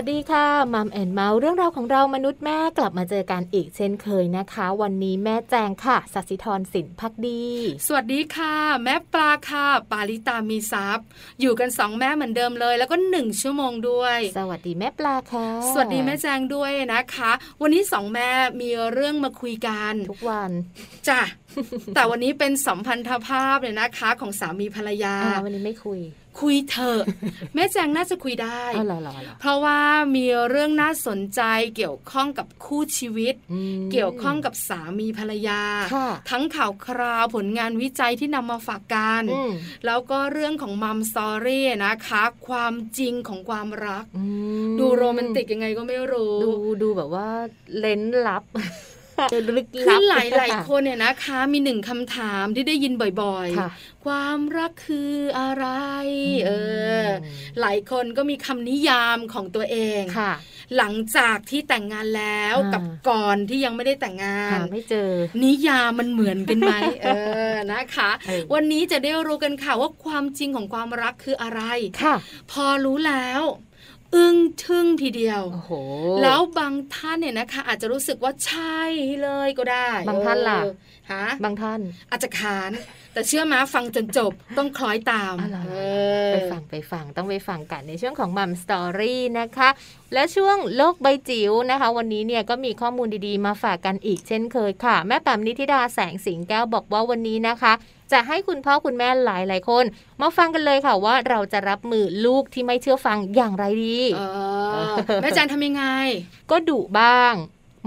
วัสดีค่ะ Mom and Mouth เรื่องราวของเรามนุษย์แม่กลับมาเจอกันอีกเช่นเคยนะคะ วันนี้แม่แจงค่ะสัสิธรสินพักดี สวัสดีค่ะ แม่ปลาค่ะ ปาลิตามีซัพ์อยู่กันสองแม่เหมือนเดิมเลย แล้วก็หนึ่งชั่วโมงด้วย สวัสดีแม่ปลาค่ะ สวัสดีแม่แจงด้วยนะคะ วันนี้สองแม่มีเรื่องมาคุยกันทุกวันจ้ะแต่วันนี้เป็นสัมพันธภาพเนี่ยนะคะ ของสามีภรรยาอ่าวันนี้ไม่คุย คุยเถอะแม่แจงน่าจะคุยได้อ๋อเหรอเหรอเหรอเพราะว่ามีเรื่องน่าสนใจเกี่ยวข้องกับคู่ชีวิตอืมเกี่ยวข้องกับสามีภรรยาค่ะทั้งข่าวคราวผลงานวิจัยที่นำมาฝากกันอืมแล้วก็เรื่องของมัมสตอรี่นะคะ ความจริงของความรักอืมดูโรแมนติกยังไงก็ไม่รู้ ดูดูแบบว่าเลนส์ลับลึก คือลับหลายหลายๆคนเนี่ยนะคะ มีหนึ่งคำถามที่ได้ยินบ่อยค่ะๆความรักคืออะไรอืมเออ หลายคนก็มีคำนิยามของตัวเองค่ะ หลังจากที่แต่งงานแล้วอ่ากักับก่อนที่ยังไม่ได้แต่งงาหานไม่เจอ นิยามมันเหมือนกันไหมเออนะคะเออวันนี้จะได้รู้กันค่ะว่าความจริงของความรักคืออะไรค่ะ พอรู้แล้ว อึ้งทึ่งทีเดียวโอ้โหแล้วบางท่านเนี่ยนะคะ อาจจะรู้สึกว่าใช่เลยก็ได้ บางท่านล่ะเออ ฮะบางท่านอาจจะขาน แต่เชื่อมาฟังจนจบต้องคล้อยตามอ๋อเหรอเออไปฟังไปฟังต้องไปฟังกันในช่วงของมัมสตอรี่นะคะ และช่วงโลกใบจิ๋วนะคะ วันนี้เนี่ยก็มีข้อมูลดีๆ มาฝากกันอีกเช่นเคยค่ะ แม่แปมนิธิดาแสงสิงแก้วบอกว่าวันนี้นะคะ จะให้คุณพ่อคุณแม่หลายๆคน มาฟังกันเลยค่ะว่าเราจะรับมือลูกที่ไม่เชื่อฟังอย่างไรดีเออแม่จันทำยังไง ก็ดุบ้าง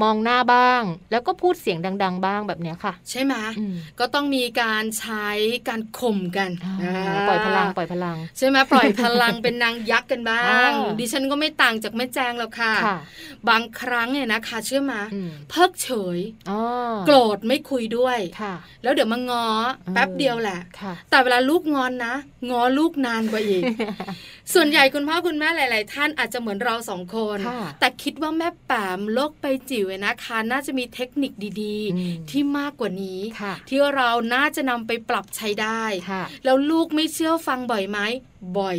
มองหน้าบ้าง แล้วก็พูดเสียงดัง ๆ บ้างแบบเนี้ยค่ะ ใช่ไหมอืมก็ต้องมีการใช้การข่มกันอ่าอ่าปล่อยพลังปล่อยพลัง ใช่ไหมปล่อยพลังเป็นนางยักษ์กันบ้างอ่าดิฉันก็ไม่ต่างจากแม่แจงแล้วค่ะค่ะบางครั้งเนี่ยนะคะเชื่อมาอืมเพิกเฉยอ๋อโกรธไม่คุยด้วยค่ะแล้วเดี๋ยวมางอแป๊บเดียวแหละค่ะแต่เวลาลูกงอนนะงอลูกนานกว่าอีก ส่วนใหญ่คุณพ่อคุณแม่หลาย ๆ ท่านอาจจะเหมือนเราสองคนค่ะแต่คิดว่าแม่แปมโลกไปจิ๋วเนี่ยนะคะ น่าจะมีเทคนิคดีอืมๆที่มากกว่านี้ค่ะที่เราน่าจะนำไปปรับใช้ได้ค่ะแล้วลูกไม่เชื่อฟังบ่อยไหม บ่อย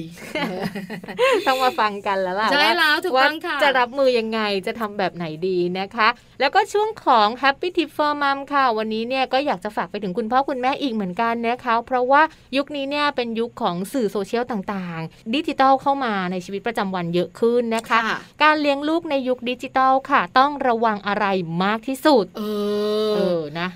ต้องมาฟังกันแล้วล่ะใช่ว่าแล้วถูกว่าต้องค่ะจะรับมือยังไงจะทำแบบไหนดีนะคะ แล้วก็ช่วงของ Happy Tip for Mom ค่ะ วันนี้เนี่ยก็อยากจะฝากไปถึงคุณพ่อคุณแม่อีกเหมือนกันนะคะ เพราะว่ายุคนี้เนี่ยเป็นยุคของสื่อโซเชียลต่างๆ ดิจิทัลเข้ามาในชีวิตประจำวันเยอะขึ้นนะคะค่ะการเลี้ยงลูกในยุคดิจิทัลค่ะ ต้องระวังอะไรมากที่สุด เอเอออนะ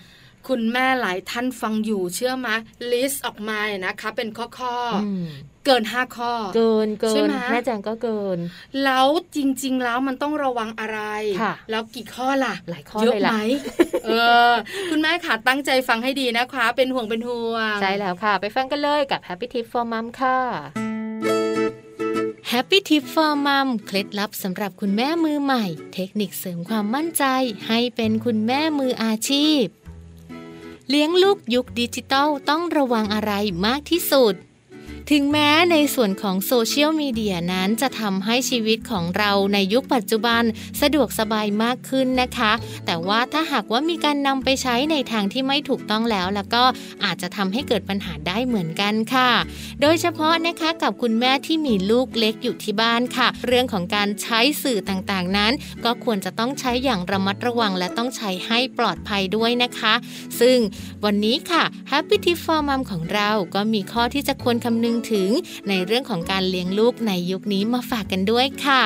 คุณแม่หลายท่านฟังอยู่เชื่อไหมลิสต์ออกมาเนี่ยนะคะ เป็นข้อข้อๆอืม เกินห้าข้อ เกินเกิใช่นไหมแม่แจงก็เกิน แล้วจริง ๆ แล้วมันต้องระวังอะไรค่ะแล้วกี่ข้อล่ะ หลายข้อเยอะเลยไหมล่ะเออ คุณแม่ค่ะตั้งใจฟังให้ดีนะคะ เป็นห่วงเป็นห่วง ใช่แล้วค่ะ ไปฟังกันเลยกับ Happy Tip for Mom ค่ะ Happy Tip for Mom เคล็ดลับสำหรับคุณแม่มือใหม่ เทคนิคเสริมความมั่นใจ ให้เป็นคุณแม่มืออาชีพ เลี้ยงลูกยุคดิจิตอลต้องระวังอะไรมากที่สุด ถึงแม้ในส่วนของโซเชียลมีเดียนั้นจะทำให้ชีวิตของเราในยุคปัจจุบันสะดวกสบายมากขึ้นนะคะ แต่ว่าถ้าหากว่ามีการนำไปใช้ในทางที่ไม่ถูกต้องแล้วแล้วก็อาจจะทำให้เกิดปัญหาได้เหมือนกันค่ะ โดยเฉพาะนะคะกับคุณแม่ที่มีลูกเล็กอยู่ที่บ้านค่ะ เรื่องของการใช้สื่อต่างๆนั้น ก็ควรจะต้องใช้อย่างระมัดระวังและต้องใช้ให้ปลอดภัยด้วยนะคะ ซึ่งวันนี้ค่ะ Happy Tip for Mom ของเราก็มีข้อที่จะควรคำนึงถึงในเรื่องของการเลี้ยงลูกในยุคนี้มาฝากกันด้วยค่ะ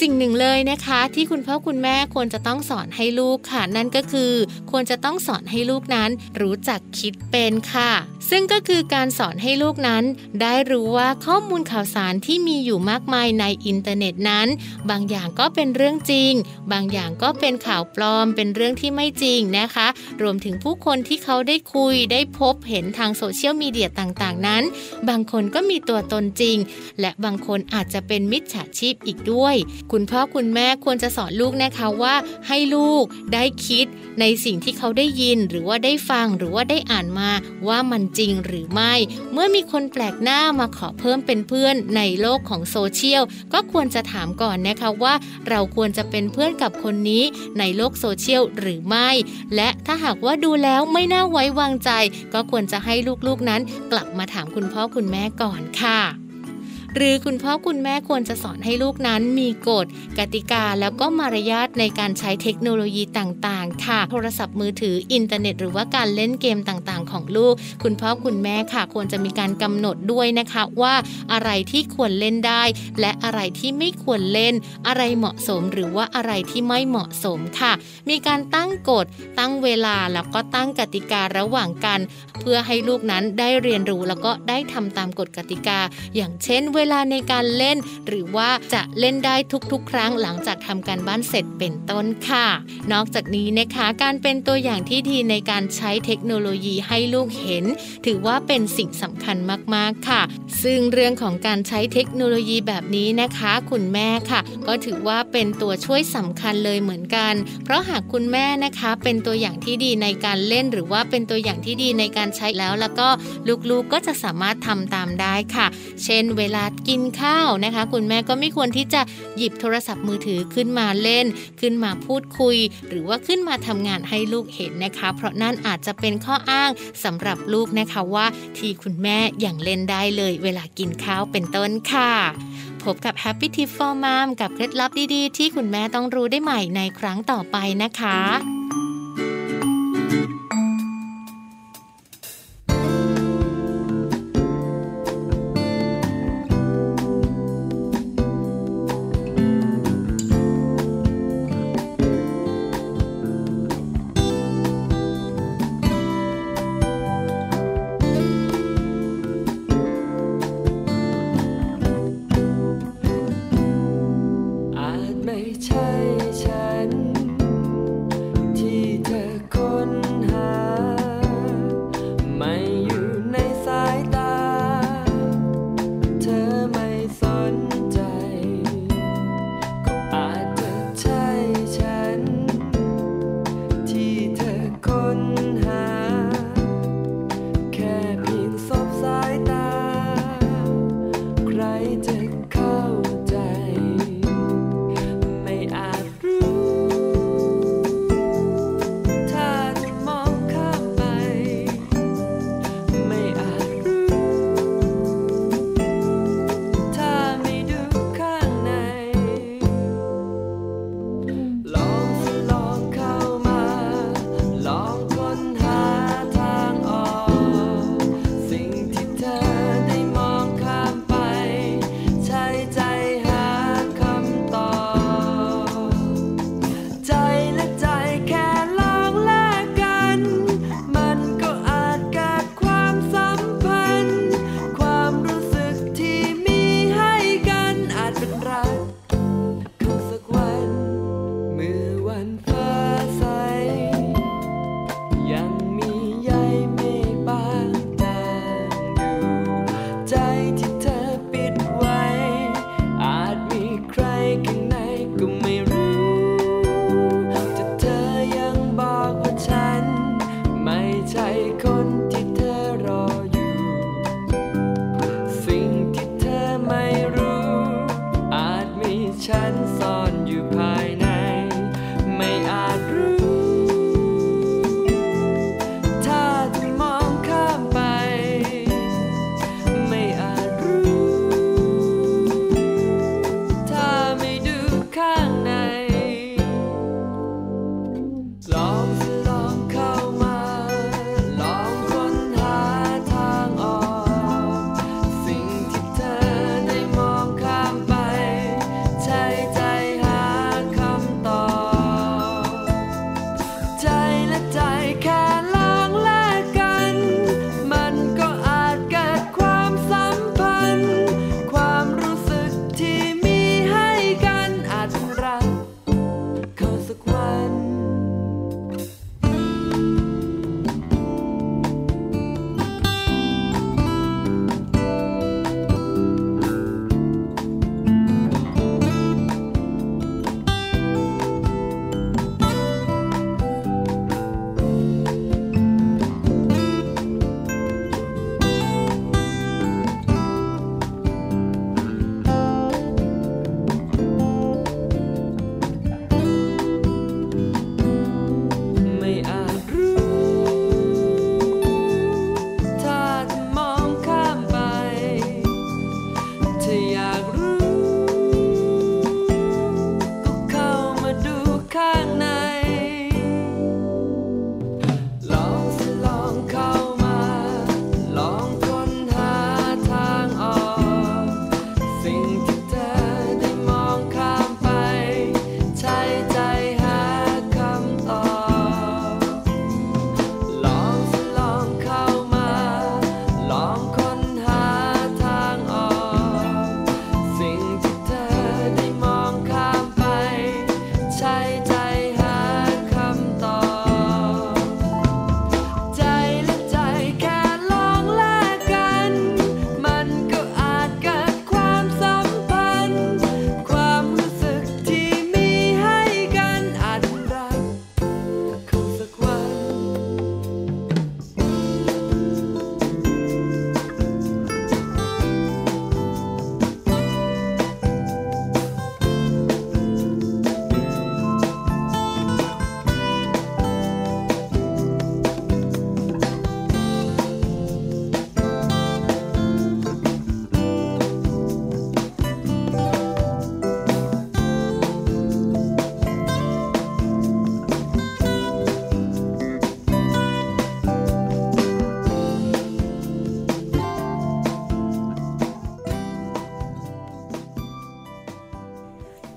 สิ่งหนึ่งเลยนะคะ ที่คุณพ่อคุณแม่ควรจะต้องสอนให้ลูกค่ะ นั่นก็คือ ควรจะต้องสอนให้ลูกนั้น รู้จักคิดเป็นค่ะ ซึ่งก็คือการสอนให้ลูกนั้น ได้รู้ว่าข้อมูลข่าวสารที่มีอยู่มากมายในอินเทอร์เน็ตนั้น บางอย่างก็เป็นเรื่องจริง บางอย่างก็เป็นข่าวปลอม เป็นเรื่องที่ไม่จริงนะคะ รวมถึงผู้คนที่เขาได้คุยได้พบเห็นทางโซเชียลมีเดียต่างๆ นั้น บางคนก็มีตัวตนจริง และบางคนอาจจะเป็นมิจฉาชีพอีกด้วยคุณพ่อคุณแม่ควรจะสอนลูกนะคะว่าให้ลูกได้คิดในสิ่งที่เขาได้ยินหรือว่าได้ฟังหรือว่าได้อ่านมาว่ามันจริงหรือไม่ เมื่อมีคนแปลกหน้ามาขอเพิ่มเป็นเพื่อนในโลกของโซเชียลก็ควรจะถามก่อนนะคะว่าเราควรจะเป็นเพื่อนกับคนนี้ในโลกโซเชียลหรือไม่ และถ้าหากว่าดูแล้วไม่น่าไว้วางใจ ก็ควรจะให้ลูกๆนั้นกลับมาถามคุณพ่อคุณแม่ก่อนค่ะ หรือคุณพ่อคุณแม่ควรจะสอนให้ลูกนั้นมีกฎกติกาแล้วก็มารยาทในการใช้เทคโนโลยีต่างๆ ค่ะ โทรศัพท์มือถืออินเทอร์เน็ต หรือว่าการเล่นเกมต่างๆ ของลูก คุณพ่อคุณแม่ค่ะ ควรจะมีการกำหนดด้วยนะคะว่าอะไรที่ควรเล่นได้ และอะไรที่ไม่ควรเล่น อะไรเหมาะสมหรือว่าอะไรที่ไม่เหมาะสมค่ะ มีการตั้งกฎตั้งเวลาแล้วก็ตั้งกติการะหว่างกัน เพื่อให้ลูกนั้นได้เรียนรู้แล้วก็ได้ทำตามกฎกติกา อย่างเช่นเวลาในการเล่น หรือว่าจะเล่นได้ทุกๆ ครั้งหลังจากทำการบ้านเสร็จเป็นต้นค่ะ นอกจากนี้นะคะการเป็นตัวอย่างที่ดีในการใช้เทคโนโลยีให้ลูกเห็น ถือว่าเป็นสิ่งสำคัญมากๆค่ะ ซึ่งเรื่องของการใช้เทคโนโลยีแบบนี้นะคะ คุณแม่ค่ะ ก็ถือว่าเป็นตัวช่วยสำคัญเลยเหมือนกัน เพราะหากคุณแม่นะคะเป็นตัวอย่างที่ดีในการเล่น หรือว่าเป็นตัวอย่างที่ดีในการใช้แล้ว แล้วก็ลูกๆก็จะสามารถทำตามได้ค่ะ เช่น เวลากินข้าวนะคะ คุณแม่ก็ไม่ควรที่จะหยิบโทรศัพท์มือถือขึ้นมาเล่น ขึ้นมาพูดคุย หรือว่าขึ้นมาทำงานให้ลูกเห็นนะคะ เพราะนั่นอาจจะเป็นข้ออ้างสำหรับลูกนะคะว่าที่คุณแม่อย่างเล่นได้เลย เวลากินข้าวเป็นต้นค่ะพบกับ Happy Tip for Mom กับเคล็ดลับดีๆ ที่คุณแม่ต้องรู้ได้ใหม่ในครั้งต่อไปนะคะ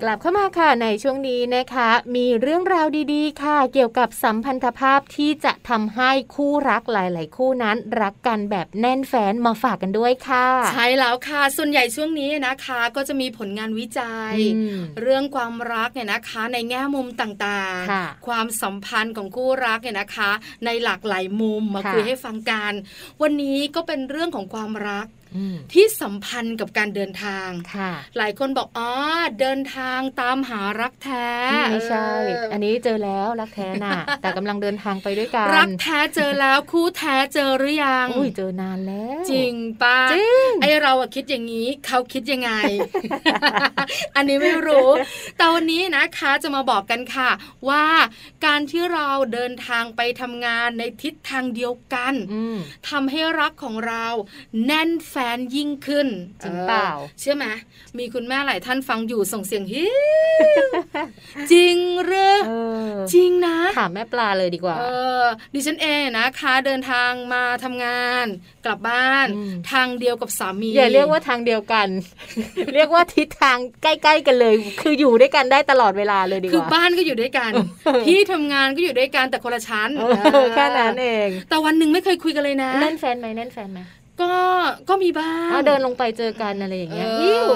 ลับเข้ามาค่ะในช่วงนี้นะคะ มีเรื่องราวดีๆ ค่ะ เกี่ยวกับสัมพันธภาพที่จะทำให้คู่รักหลาย ๆ คู่นั้น รักกันแบบแน่นแฟนมาฝากกันด้วยค่ะ ใช่แล้วค่ะ ส่วนใหญ่ช่วงนี้นะคะก็จะมีผลงานวิจัยอืมเรื่องความรักเนี่ยนะคะ ในแง่มุมต่างค่ะๆความสัมพันธ์ของคู่รักเนี่ยนะคะ ในหลากหลายมุมมาค่ะคุยให้ฟังกัน วันนี้ก็เป็นเรื่องของความรักอืม ที่สัมพันธ์กับการเดินทางค่ะ หลายคนบอกอ๋อเดินทางตามหารักแท้ไม่ใช่เออออันนี้เจอแล้วรักแท้น่ะ แต่กำลังเดินทางไปด้วยกันรักแท้เจอแล้วคู่แท้เจอหรือยังอุ้ยเจอนานแล้ว จริงป้าจริงไอเราอะคิดอย่างนี้เขาคิดยังไง อันนี้ไม่รู้แต่วันนี้นะคะจะมาบอกกันค่ะ ว่าการที่เราเดินทางไปทำงานในทิศทางเดียวกันอืมทำให้รักของเราแน่นแฟนยิ่งขึ้นจริงเปล่าออเชื่อไหมมีคุณแม่หลายท่านฟังอยู่ส่งเสียงฮิจริงหรือเออจริงนะถามแม่ปลาเลยดีกว่า เออดิฉันเองนะคะเดินทางมาทำงาน กลับบ้านอืมทางเดียวกับสามีอย่าเรียกว่าทางเดียวกัน เรียกว่าทิศทางใกล้ ๆ กันเลย คืออยู่ด้วยกันได้ตลอดเวลาเลยดีกคือว่าบ้านก็อยู่ด้วยกันที่ทำงานก็อยู่ด้วยกันแต่คนละชั้นเออแค่นั้นเอง แต่วันหนึ่งไม่เคยคุยกันเลยนะแน่นแฟนไหมแน่นแฟนไหม ก็ก็มีบ้างอ๋อเดินลงไปเจอกันอะไรอย่างเอเงี้ยอหิว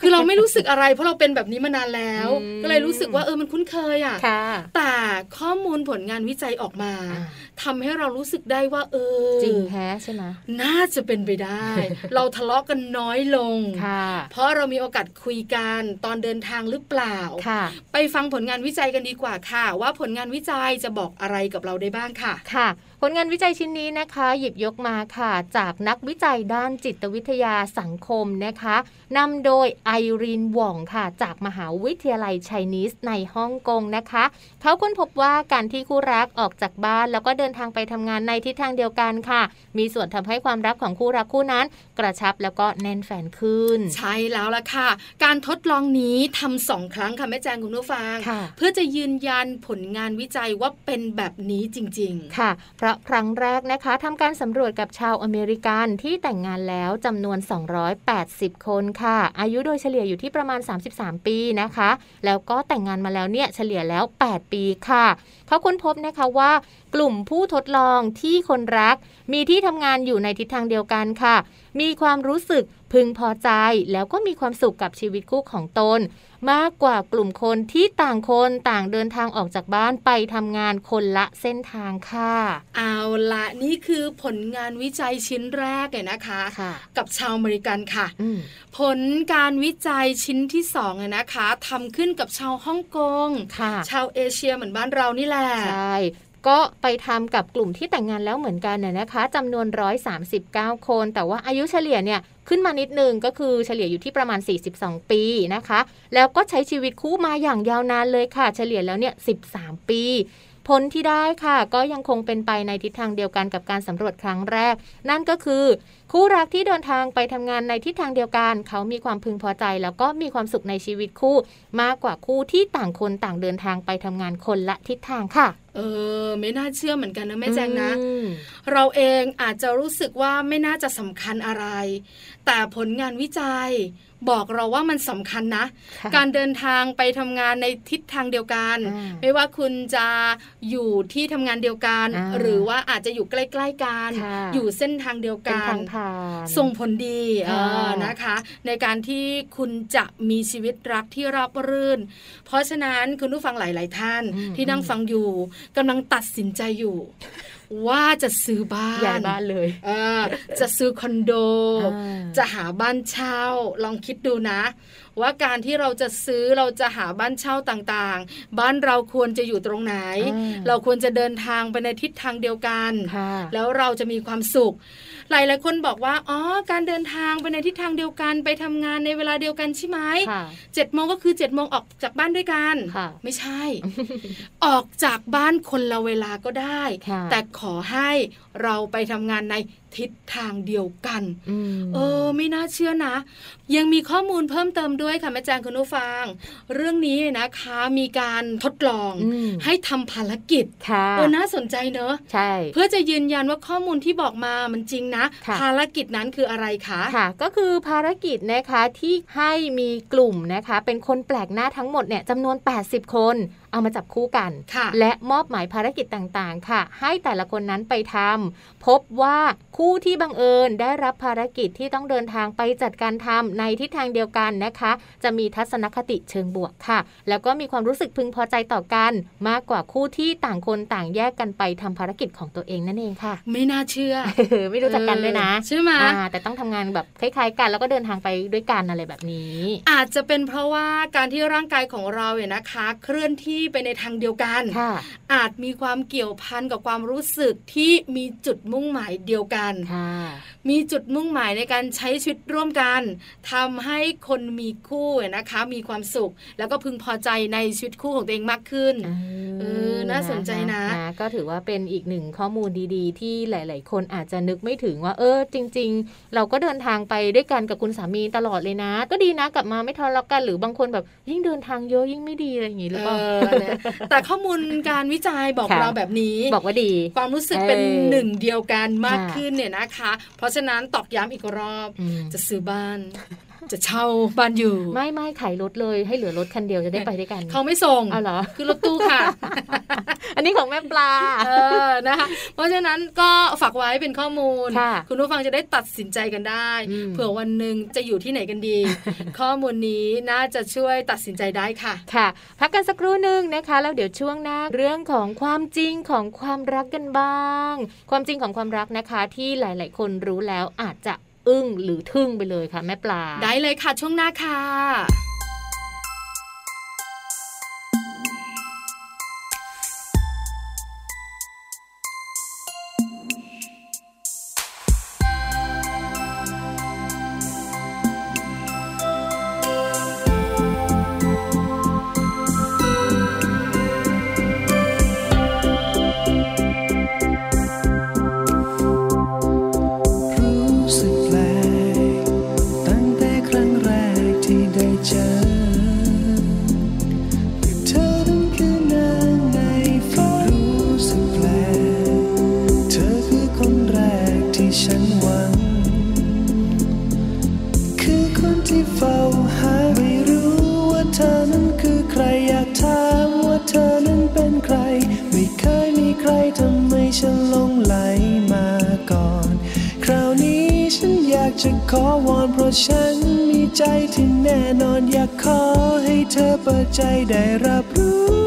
คือเราไม่รู้สึกอะไร เพราะเราเป็นแบบนี้มานานแล้วอืมก็เลยรู้สึกว่าเออมันคุ้นเคยอะค่ะแต่ข้อมูลผลงานวิจัยออกมาอ่าทำให้เรารู้สึกได้ว่า เออ จริงแท้ใช่ไหมน่าจะเป็นไปได้ เราทะเลาะกันน้อยลงค่ะเพราะเรามีโอกาสคุยกันตอนเดินทางหรือเปล่าค่ะไปฟังผลงานวิจัยกันดีกว่าค่ะ ว่าผลงานวิจัยจะบอกอะไรกับเราได้บ้างค่ะค่ะผ ลงานวิจัยชิ้นนี้นะคะ หยิบยกมาค่ะ จากนักวิจัยด้านจิตวิทยาสังคมนะคะนำโดยไอรีนหว่องค่ะ จากมหาวิทยาลัยไชนีสในฮ่องกงนะคะ เขาค้นพบว่าการที่คู่รักออกจากบ้าน แล้วก็เดินทางไปทำงานในทิศทางเดียวกันค่ะ มีส่วนทำให้ความรักของคู่รักคู่นั้น กระชับแล้วก็แน่นแฟนขึ้น ใช่แล้วล่ะค่ะ การทดลองนี้ทำสองครั้งค่ะแม่แจงคุณผู้ฟังค่ะเพื่อจะยืนยันผลงานวิจัยว่าเป็นแบบนี้จริงค่ะ เพราะครั้งแรกนะคะทำการสำรวจกับชาวอเมริกันที่แต่งงานแล้วจำนวน 280 คนค่ะ อายุโดยเฉลี่ยอยู่ที่ประมาณ 33 ปีนะคะ แล้วก็แต่งงานมาแล้วเนี่ยเฉลี่ยแล้ว 8 ปีค่ะ เขาค้นพบนะคะว่ากลุ่มผู้ทดลองที่คนรัก มีที่ทำงานอยู่ในทิศทางเดียวกันค่ะ มีความรู้สึก พึงพอใจแล้วก็มีความสุขกับชีวิตคู่ของตน มากกว่ากลุ่มคนที่ต่างคนต่างเดินทางออกจากบ้านไปทำงานคนละเส้นทางค่ะๆเอาละนี่คือผลงานวิจัยชิ้นแรกเลยนะคะค่ะกับชาวอเมริกันค่ะอืมผลการวิจัยชิ้นที่สองเนี่ยนะคะทำขึ้นกับชาวฮ่องกงค่ะชาวเอเชียเหมือนบ้านเรานี่แหละใช่ ก็ไปทำกับกลุ่มที่แต่งงานแล้วเหมือนกันน่ยนะคะจำนวน 139 คน แต่ว่าอายุเฉลี่ยเนี่ยขึ้นมานิดนึงก็คือเฉลี่ยอยู่ที่ประมาณ 42 ปีนะคะ แล้วก็ใช้ชีวิตคู่มาอย่างยาวนานเลยค่ะ เฉลี่ยแล้วเนี่ย 13 ปีผลที่ได้ค่ะ ก็ยังคงเป็นไปในทิศทางเดียวกันกับการสำรวจครั้งแรก นั่นก็คือ คู่รักที่เดินทางไปทำงานในทิศทางเดียวกัน เขามีความพึงพอใจ แล้วก็มีความสุขในชีวิตคู่ มากกว่าคู่ที่ต่างคนต่างเดินทางไปทำงานคนละทิศทางค่ะเออไม่น่าเชื่อเหมือนกันนะแม่แจงนะอืมเราเองอาจจะรู้สึกว่าไม่น่าจะสำคัญอะไร แต่ผลงานวิจัย บอกเราว่ามันสำคัญนะค่ะการเดินทางไปทำงานในทิศทางเดียวกันอ่าไม่ว่าคุณจะอยู่ที่ทำงานเดียวกันอ่าหรือว่าอาจจะอยู่ใกล้ๆกันค่ะอยู่เส้นทางเดียวเป็นกันทางผ่านส่งผลดีเอค่ะอนะคะ ในการที่คุณจะมีชีวิตรักที่ราบรื่น เพราะฉะนั้นคุณผู้ฟังหลาย ๆ ท่านอืมที่นั่งฟังอยู่กำลังตัดสินใจอยู่ ว่าจะซื้อบ้านย้ายบ้านเลยเออจะซื้อคอนโดอ่าจะหาบ้านเช่าลองคิดดูนะ ว่าการที่เราจะซื้อเราจะหาบ้านเช่าต่างๆ บ้านเราควรจะอยู่ตรงไหนอ่าเราควรจะเดินทางไปในทิศทางเดียวกันค่ะแล้วเราจะมีความสุขหลายหลายๆคนบอกว่าอ๋อการเดินทางไปในทิศทางเดียวกันไปทำงานในเวลาเดียวกันใช่ไหมค่ะเจ็ดโมงก็คือเจ็ดโมงออกจากบ้านด้วยกันค่ะไม่ใช่ ออกจากบ้านคนละเวลาก็ได้ค่ะแต่ขอให้เราไปทำงานใน ทิศทางเดียวกันอืมเออ ไม่น่าเชื่อนะ ยังมีข้อมูลเพิ่มเติมด้วยค่ะแม่แจงคุณผู้ฟัง เรื่องนี้นะคะมีการทดลองอืมให้ทำภารกิจค่ะเออน่าสนใจเนอะใช่ เพื่อจะยืนยันว่าข้อมูลที่บอกมามันจริงนะค่ะภารกิจนั้นคืออะไรคะค่ะ ก็คือภารกิจนะคะที่ให้มีกลุ่มนะคะ เป็นคนแปลกหน้าทั้งหมดเนี่ยจำนวน 80 คนเอามาจับคู่กันค่ะและมอบหมายภารกิจต่างๆ ค่ะ ให้แต่ละคนนั้นไปทำพบว่าคู่ที่บังเอิญได้รับภารกิจที่ต้องเดินทางไปจัดการทำในทิศทางเดียวกันนะคะ จะมีทัศนคติเชิงบวกค่ะ แล้วก็มีความรู้สึกพึงพอใจต่อกัน มากกว่าคู่ที่ต่างคนต่างแยกกันไปทำภารกิจของตัวเองนั่นเองค่ะ ไม่น่าเชื่อ ไม่รู้จักกันด้วยนะเออใช่ไหมอ่าแต่ต้องทำงานแบบคล้ายๆกัน แล้วก็เดินทางไปด้วยกันอะไรแบบนี้ อาจจะเป็นเพราะว่าการที่ร่างกายของเราเนี่ยนะคะ เคลื่อนที่ไปในทางเดียวกันค่ะอาจมีความเกี่ยวพันกับความรู้สึกที่มีจุดมุ่งหมายเดียวกันค่ะมีจุดมุ่งหมายในการใช้ชีวิตร่วมกันทำให้คนมีคู่เนี่ยนะคะ มีความสุข แล้วก็พึงพอใจในชีวิตคู่ของตัวเองมากขึ้นเออน่าสนใจนะ ก็ถือว่าเป็นอีกหนึ่งข้อมูลดีๆ ที่หลาย ๆ คนอาจจะนึกไม่ถึงว่า เออ จริง ๆ เราก็เดินทางไปด้วยกันกับคุณสามีตลอดเลยนะ ก็ดีนะกลับมาไม่ทะเลาะกันหรือบางคนแบบยิ่งเดินทางเยอะยิ่งไม่ดีอะไรอย่างงี้หรือเปล่าเออนะแต่ข้อมูลการวิจัยบอกค่ะเราแบบนี้ บอกว่าดี ความรู้สึกเป็นเออหนึ่งเดียวกันมากค่ะขึ้นเนี่ยนะคะ เพราะฉะนั้นตอกย้ำอีกรอบอืมจะซื้อบ้าน จะเช่าบ้านอยู่ ไม่ไม่ขายรถเลยให้เหลือรถคันเดียวจะได้ไปด้วยกัน เขาไม่ส่งเอาเหรอคือรถตู้ค่ะ อันนี้ของแม่ปลาเออนะคะเพราะฉะนั้นก็ฝากไว้เป็นข้อมูลค่ะณผู้ฟังจะได้ตัดสินใจกันได้อืมเผื่อวันหนึ่งจะอยู่ที่ไหนกันดี ข้อมูลนี้น่าจะช่วยตัดสินใจได้ค่ะค่ะ พักกันสักครู่หนึ่งนะคะแล้วเดี๋ยวช่วงหน้าเรื่องของความจริงของความรักกันบ้าง ความจริงของความรักนะคะที่หลาย ๆ คนรู้แล้วอาจจะ อึ้งหรือทึ่งไปเลยค่ะแม่ปลา ได้เลยค่ะช่วงหน้าค่ะ จะขอวอนเพราะฉันมีใจที่แน่นอนอยากขอให้เธอเปิดใจได้รับรู้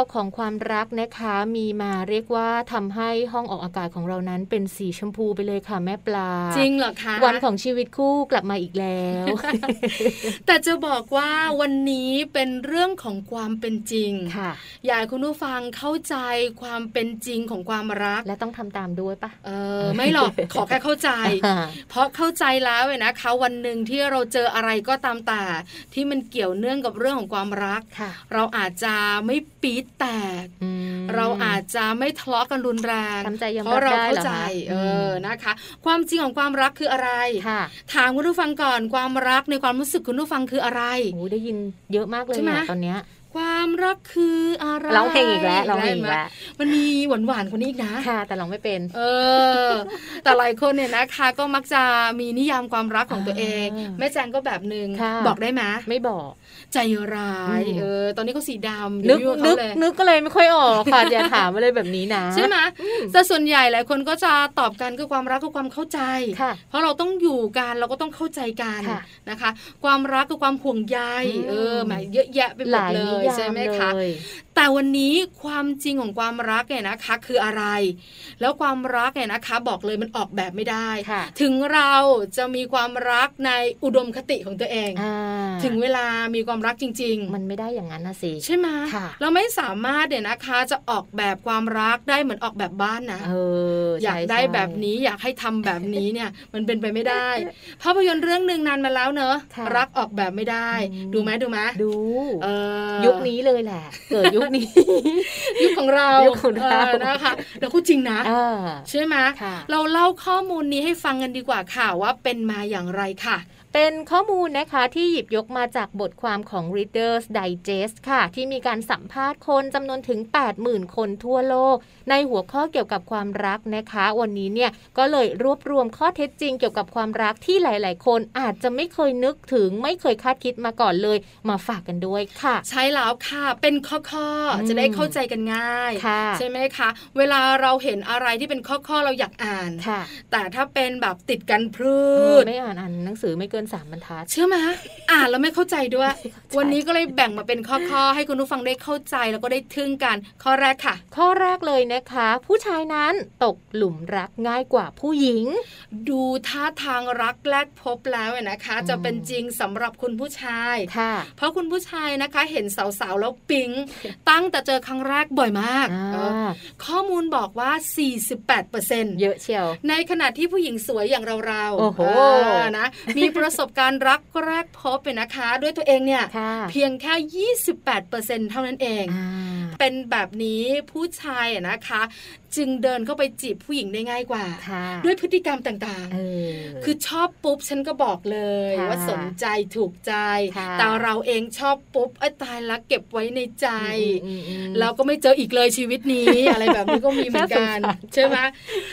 าวของความรักนะคะมีมาเรียกว่าทำให้ห้องออกอากาศของเรานั้นเป็นสีชมพูไปเลยค่ะแม่ปลา จริงเหรอคะวันของชีวิตคู่กลับมาอีกแล้ว แต่จะบอกว่าวันนี้เป็นเรื่องของความเป็นจริงค่ะอยากให้คุณผู้ฟังเข้าใจความเป็นจริงของความรักและต้องทำตามด้วยปะเออไม่หรอกขอแค่เข้าใจอ่าเพราะเข้าใจแล้วเว้ยนะคะวันหนึ่งที่เราเจออะไรก็ตามแต่ที่มันเกี่ยวเนื่องกับเรื่องของความรักค่ะเราอาจจะไม่ปี๊ดแตกอืมเราอาจจะไม่ทะเลาะกันรุนแรงทำใจยอมเพราะเรารับได้เข้าเหรอใจคะเอออมนะคะ ความจริงของความรักคืออะไรค่ะถามคุณผู้ฟังก่อนความรักในความรู้สึกคุณผู้ฟังคืออะไรโอ้ได้ยินเยอะมากเลยใช่ไหมอะตอนเนี้ยความรักคืออะไรร้องเพลงอีกแล้วร้องเพลงอีกห็นไหมแล้วมันมีหวานหวานๆคนนี้อีกนะค่ะ แต่ร้องไม่เป็น เออ แต่หลายคนเนี่ยนะคะ ก็มักจะมีนิยามความรักของตัวเองอ่าแม่แจงก็แบบหนึ่งค่ะบอกได้ไหมไม่บอก ใจร้ายอืมเออตอนนี้เขาสีดำนึกอยู่นึเขากเลยนึกก็เลยไม่ค่อยออกค่ะอย่าถามอะไรแบบนี้นะใช่ไหมแต่ส่วนใหญ่หลายคนก็จะตอบกันคือความรักคือความเข้าใจค่ะเพราะเราต้องอยู่กันเราก็ต้องเข้าใจกันค่ะนะคะ ความรักคือความห่วงใยอืมเออหมายเยอะแยะไปหหมดลายเลนิยยาใช่มไหมเลคะยแต่วันนี้ความจริงของความรักเนี่ยนะคะคืออะไร แล้วความรักเนี่ยนะคะ บอกเลยมันออกแบบไม่ได้ค่ะถึงเราจะมีความรักในอุดมคติของตัวเองอ่าถึงเวลามีความรักจริง ๆ มันไม่ได้อย่างนั้นนะสิใช่ไหมค่ะเราไม่สามารถเนี่ยนะคะจะออกแบบความรักได้เหมือนออกแบบบ้านนะเอออยากใช่ได้ใช่แบบนี้อยากให้ทำแบบนี้เนี่ยมันเป็นไปไม่ได้ภาพยนตร์เรื่องหนึ่งนานมาแล้วเนอะค่ะรักออกแบบไม่ได้อืมดูไหมดูไหมดูเออยุคนี้เลยแหละ เกิดยุคนี้ ยุคของเรายุคของเราออนะคะแล้วก็จริงนะอ่าใช่ไหมค่ะเราเล่าข้อมูลนี้ให้ฟังกันดีกว่าค่ะว่าเป็นมาอย่างไรค่ะ เป็นข้อมูลนะคะที่หยิบยกมาจากบทความของ Reader's Digest ค่ะ ที่มีการสัมภาษณ์คนจำนวนถึง 80,000 คนทั่วโลก ในหัวข้อเกี่ยวกับความรักนะคะ วันนี้เนี่ยก็เลยรวบรวมข้อเท็จจริงเกี่ยวกับความรักที่หลาย ๆ คนอาจจะไม่เคยนึกถึงไม่เคยคาดคิดมาก่อนเลย มาฝากกันด้วยค่ะ ใช่แล้วค่ะ เป็นข้ออืมๆจะได้เข้าใจกันง่ายค่ะใช่ไหมคะ เวลาเราเห็นอะไรที่เป็นข้อๆเราอยากอ่านค่ะแต่ถ้าเป็นแบบติดกันพรืเออดไม่อ่านอ่านหนังสือไม่เกินสามบรรทัดเชื่อไหมอ่านแล้วไม่เข้าใจด้วยเข้าใจวันนี้ก็เลยแบ่งมาเป็นข้อๆ ให้คุณผู้ฟังได้เข้าใจแล้วก็ได้ทึ่งกัน ข้อแรกค่ะ ข้อแรกเลยนะคะ ผู้ชายนั้นตกหลุมรักง่ายกว่าผู้หญิง ดูท่าทางรักแรกพบแล้วเนี่ยนะคะอืมจะเป็นจริงสำหรับคุณผู้ชายค่ะ เพราะคุณผู้ชายนะคะ เห็นสาวๆแล้วปิ๊ง ตั้งแต่เจอครั้งแรกบ่อยมากอ่าเออข้อมูลบอกว่า 48%เยอะเชียว ในขณะที่ผู้หญิงสวยอย่างเราๆโอ้โหานะมีประสบการณ์รักแรกพบเป็นนะคะ ด้วยตัวเองเนี่ยค่ะเพียงแค่ 28%เท่านั้นเองอ่า เป็นแบบนี้ผู้ชายอะนะคะ จึงเดินเข้าไปจีบผู้หญิงได้ง่ายกว่าค่ะด้วยพฤติกรรมต่างเออๆคือชอบปุ๊บฉันก็บอกเลยค่ะว่าสนใจถูกใจค่ะแต่เราเองชอบปุ๊บไอ้ยตายละเก็บไว้ในใจอืมอืมอืมแล้วก็ไม่เจออีกเลยชีวิตนี้ อะไรแบบนี้ก็มีเหมือนกันน่าสงสารใช่ไหม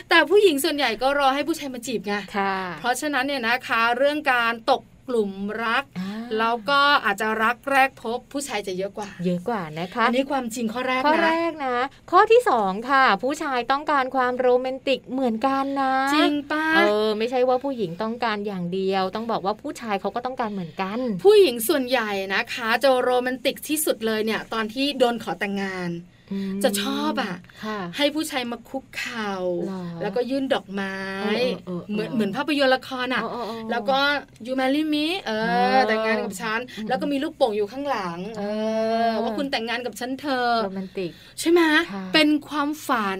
แต่ผู้หญิงส่วนใหญ่ก็รอให้ผู้ชายมาจีบไงค่ะเพราะฉะนั้นเนี่ยนะคะเรื่องการตก กลุ่มรักอ่าแล้วก็อาจจะรักแรกพบผู้ชายจะเยอะกว่า เยอะกว่านะคะ อันนี้ความจริงข้อแรกข้อนะแรกนะ ข้อที่สองค่ะ ผู้ชายต้องการความโรแมนติกเหมือนกันนะ จริงป้าเออไม่ใช่ว่าผู้หญิงต้องการอย่างเดียว ต้องบอกว่าผู้ชายเขาก็ต้องการเหมือนกัน ผู้หญิงส่วนใหญ่นะคะจะโรแมนติกที่สุดเลยเนี่ยตอนที่โดนขอแต่งงานอืม จะชอบอะค่ะ ให้ผู้ชายมาคุกเข่าหรอแล้วก็ยื่นดอกไม้เออเออเออเหมือนเหมือนภาพยนตร์ละครอะอ๋ออ๋ออ๋อแล้วก็ยูมาริมิเอเอออ แต่งงานกับฉันอืมแล้วก็มีลูกโป่งอยู่ข้างหลังเออเออ ว่าคุณแต่งงานกับฉันเธอโรแมนติก ใช่ไหมค่ะเป็นความฝัน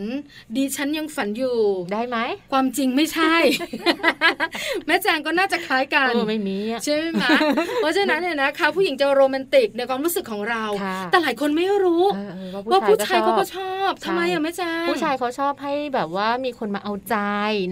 ดิฉันยังฝันอยู่ ได้ไหม ความจริงไม่ใช่ แม่แจงก็น่าจะคล้ายกันเออไม่มีอะใช่ไหมเพราะฉะนั้นเนี่ยนะคะผู้หญิงจะโรแมนติกในความรู้สึกของเราค่ะแต่หลายคนไม่รู้เออเออว่าผู้ชายก็เขาก็ชชอบอบทำไมใช่อะแม่แจงผู้ชายเขาชอบให้แบบว่ามีคนมาเอาใจ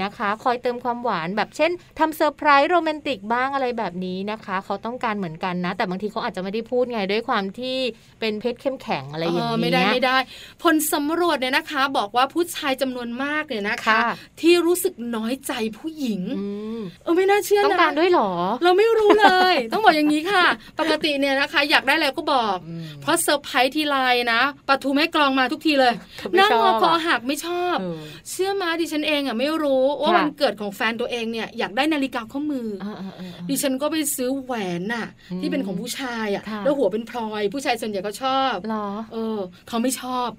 นะคะ คอยเติมความหวานแบบเช่นทำเซอร์ไพรส์โรแมนติกบ้างอะไรแบบนี้นะคะ เขาต้องการเหมือนกันนะ แต่บางทีเขาอาจจะไม่ได้พูดไงด้วยความที่เป็นเพศเข้มแข็งอะไรอย่างเอเงี้อยไม่ได้ไม่ได้ ผลสำรวจเนี่ยนะคะ บอกว่าผู้ชายจำนวนมากเนี่ยนะคะค่ะที่รู้สึกน้อยใจผู้หญิงอืมเออไม่น่าเชื่อนะต้องการด้วยเหรอ เราไม่รู้เลย ต้องบอกอย่างนี้ค่ะ ปกติเนี่ยนะคะ อยากได้แล้วก็บอกอืมเพราะเซอร์ไพรส์ทีไรนะปลาทูแม่กลองมาทุกทีเลยเขาไม่นั่งชงออบคออะหักไม่ชอบเออเชื่อมาดิฉันเองอะไม่รู้ว่าค่ะวันเกิดของแฟนตัวเองเนี่ยอยากได้นาฬิกาข้อมืออเออเออเออเออดิฉันก็ไปซื้อแหวนน่ะอืมที่เป็นของผู้ชายอะค่ะแล้วหัวเป็นพลอย ผู้ชายส่วนใหญ่ก็ชอบเหรอเออเขาไม่ชอบ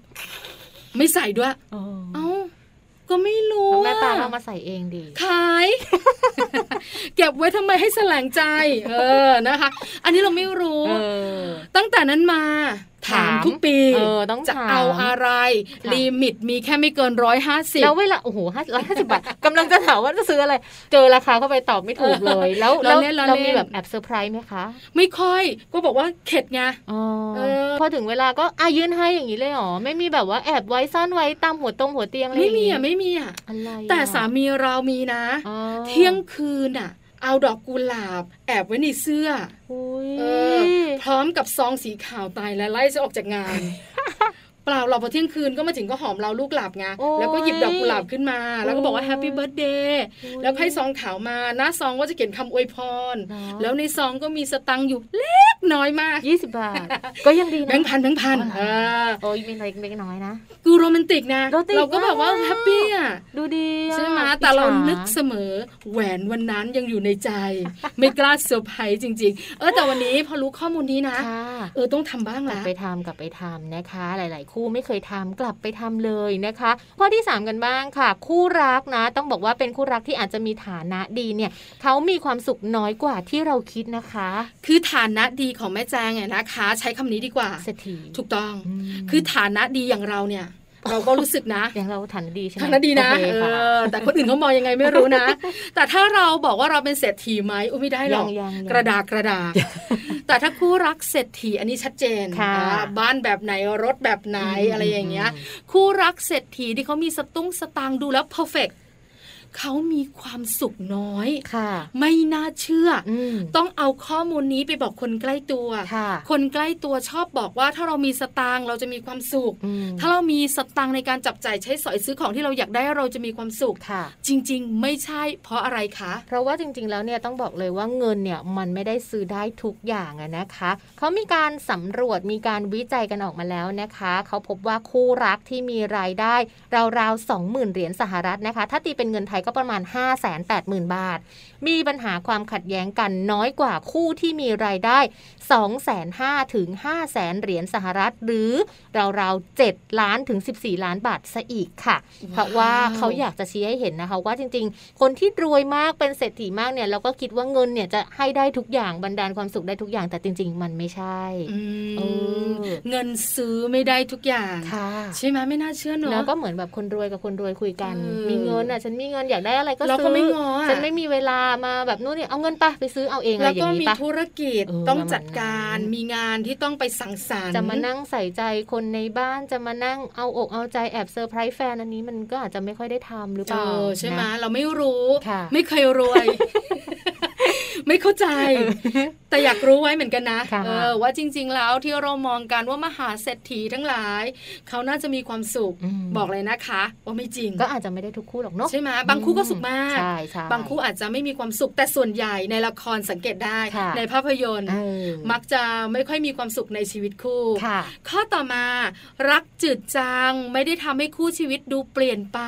ไม่ใส่ด้วยเออเอ้าก็ไม่รู้เอาแม่ปลาอะเอามาใส่เองดิขาย เก็บไว้ทำไมให้แสลงใจ เออนะคะ อันนี้เราไม่รู้เออตั้งแต่นั้นมา ถามถามทุกปีเออต้องจะถามเอาอะไรค่ะลิมิตมีแค่ไม่เกินร้อยห้าสิบแล้วเวลาโอ้โหห้าร้อยห้าสิบบาทกำลังจะถามว่าจะซื้ออะไร เจอราคาเข้าไปตอบไม่ถูกเลย แล้วเราแล้วเล่นเราเราเล่นมีแบบแอบเซอร์ไพรส์ไหมคะ ไม่ค่อยก็บอกว่าเข็ดไงอ๋อเออพอถึงเวลาก็อะยื่นให้อย่างนี้เลยเหรอ ไม่มีแบบว่าแอบไว้ซ่อนไว้ตามหัวตรงหัวเตียงอะไรอไม่ย่างมีงี้อะไม่มีอะอะไรอะแต่สามีเรามีนะอ๋อเที่ยงคืนอะ เอาดอกกุหลาบ แอบไว้ในเสื้ออุ้ยเออพร้อมกับซองสีขาวตายและไล่จะออกจากงาน เปล่าเราพอเที่ยงคืนก็มาถึงก็หอมเราลูกหลับไงโอ้ยแล้วก็หยิบดอกกุหลาบขึ้นมา แล้วก็บอกว่าโอ้แฮปปี้เบิร์ดเดย์อุ๊ยแล้วให้ซองขาวมาหน้าซองก็จะเขียนคำอวยพรเนอะแล้วในซองก็มีสตังค์อยู่เล็กน้อยมากยี่สิบบาท ก็ยังดีนะแบงค์พันแบงค์พันอ๋อเหรอเออโอ้ยมีเล็กเล็กน้อยนะกูโรแมนติกนะโรแมนติกเราก็แบบว่าอะ happy อะดูดีอะใช่ไหมอิจฉแต่เรานึกเสมอแหวนวันนั้นยังอยู่ในใจ ไม่กล้าเซอร์ไพรส์จริง ๆ เออแต่วันนี้พอรู้ข้อมูลนี้นะค่ะเออต้องทำบ้างกลับละไปทำกลับไปทำนะคะ หลาย ๆคู่ไม่เคยทำกลับไปทำเลยนะคะ ข้อที่ 3 กันบ้างค่ะ คู่รักนะ ต้องบอกว่าเป็นคู่รักที่อาจจะมีฐานะดีเนี่ยเขามีความสุขน้อยกว่าที่เราคิดนะคะ คือฐานะดีของแม่แจงเนี่ยนะคะ ใช้คำนี้ดีกว่าเศรษฐีถูกต้องมคือฐานะดีอย่างเราเนี่ยเราก็รู้สึกนะอย่างเราฐานะดีใช่ไหมฐานะดีนะโอเคเอค่ะอแต่คนอื่นเขามองยังไงไม่รู้นะ แต่ถ้าเราบอกว่าเราเป็นเศรษฐีไหมอุ้ยไม่ได้หรยัอกงยังยังกระดากกระดาษ แต่ถ้าคู่รักเศรษฐีอันนี้ชัดเจนค่ะอ่าบ้านแบบไหนรถแบบไหนอืมอะไรอย่างเงี้ย คู่รักเศรษฐีที่เขามีสตุ้งสตางค์ดูแล้วเพอร์เฟก เขามีความสุขน้อยค่ะ ไม่น่าเชื่อออืมต้องเอาข้อมูลนี้ไปบอกคนใกล้ตัวค่ะคนใกล้ตัวชอบบอกว่าถ้าเรามีสตางค์เราจะมีความสุขอืมถ้าเรามีสตางค์ในการจับจ่ายใช้สอยซื้อของที่เราอยากได้เราจะมีความสุขค่ะ จริง ๆ ไม่ใช่เพราะอะไรคะ เพราะว่าจริง ๆ แล้วเนี่ยต้องบอกเลยว่าเงินเนี่ยมันไม่ได้ซื้อได้ทุกอย่างอะนะคะเขามีการสำรวจมีการวิจัยกันออกมาแล้วนะคะเขาพบว่าคู่รักที่มีรายได้ราวๆ20,000เหรียญสหรัฐนะคะ ถ้าตีเป็นเงินไทยก็ประมาณ 5 8 0 0 0 0 บาท มีปัญหาความขัดแย้งกันน้อยกว่าคู่ที่มีรายได้ 2 5 0 0 0ถึง5 0 0แสนเหรียญสหรัฐ หรือราวๆ7ล้านถึง 14 ล้านบาทซะอีกค่ะ เพราะว่าเขาอยากจะชี้ให้เห็นนะคะว่าจริง ๆ คนที่รวยมากเป็นเศรษฐีมากเนี่ยเราก็คิดว่าเงินเนี่ยจะให้ได้ทุกอย่างบรรดาลความสุขได้ทุกอย่างแต่จริง ๆ มันไม่ใช่อืมเออเงินซื้อไม่ได้ทุกอย่างค่ะใช่ไหมไม่น่าเชื่อเนอะแล้วก็เหมือนแบบคนรวยกับคนรวยคุยกันเออมีเงินอะฉันมีเงินอยากได้อะไรก็เราซื้ก็ไม่ง้ออะฉันไม่มีเวลามาแบบนู้นเนี่ยเอาเงินไปะไปซื้อเอาเองอะไรแล้วอก็ย่างมีนี้ปะธุรกิจเออต้องประมาณจัดการนั้นมีงานที่ต้องไปสังสรรค์จะมานั่งใส่ใจคนในบ้านจะมานั่งเอาอกเอาใจแอบเซอร์ไพรส์แฟนอันนี้มันก็อาจจะไม่ค่อยได้ทำหรือเปเอล่าอใช่ไหมนะเราไม่รู้ค่ะไม่เคยรวย ไม่เข้าใจ แต่อยากรู้ไว้เหมือนกันนะค่ะเออว่าจริง ๆ แล้วที่เรามองกันว่ามหาเศรษฐีทั้งหลาย เขาน่าจะมีความสุขมบอกเลยนะคะว่าไม่จริง ก็อาจจะไม่ได้ทุกคู่หรอกเนาะใช่ไหมบางคู่ก็สุขมากใช่ใช่บางคู่อาจจะไม่มีความสุขแต่ส่วนใหญ่ในละครสังเกตได้ค่ะในภาพยนตร์เออมักจะไม่ค่อยมีความสุขในชีวิตคู่ค่ะข้อต่อมารักจืดจางไม่ได้ทำให้คู่ชีวิตดูเปลี่ยนไป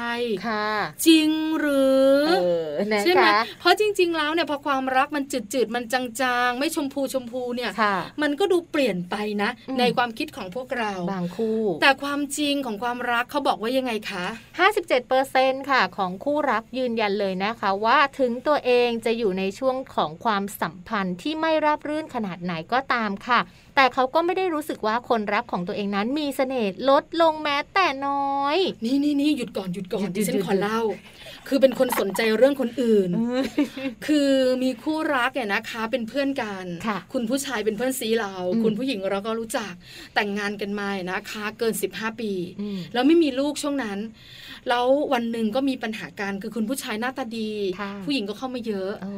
ค่ะจริงหรือเออนะใช่ไหมคะเพราะจริง ๆ แล้วเนี่ยพอความรักมันจืดๆ มันจางๆ ไม่ชมพูชมพูเนี่ยค่ะมันก็ดูเปลี่ยนไปนะอืมในความคิดของพวกเรา บางคู่ แต่ความจริงของความรักเขาบอกว่ายังไงคะ 57%ค่ะ ของคู่รักยืนยันเลยนะคะว่าถึงตัวเองจะอยู่ในช่วงของความสัมพันธ์ที่ไม่ราบรื่นขนาดไหนก็ตามค่ะ แต่เขาก็ไม่ได้รู้สึกว่าคนรักของตัวเองนั้นมีเสน่ห์ลดลงแม้แต่น้อย นี่นี่นี่หยุดก่อนหยุดก่อหยุนดดิฉัหยุนดขอเล่า คือเป็นคนสนใจเรื่องคนอื่นเออคือมีคู่รักเนี่ยนะคะ เป็นเพื่อนกันค่ะณผู้ชายเป็นเพื่อนซีเราอืมคุณผู้หญิงเราก็รู้จักแต่งงานกันมานะคะ เกิน 15 ปีอืมแล้วไม่มีลูกช่วงนั้น แล้ววันหนึ่งก็มีปัญหาการคือคุณผู้ชายหน้าตาดีค่ะผู้หญิงก็เข้ามาเยอะโอ้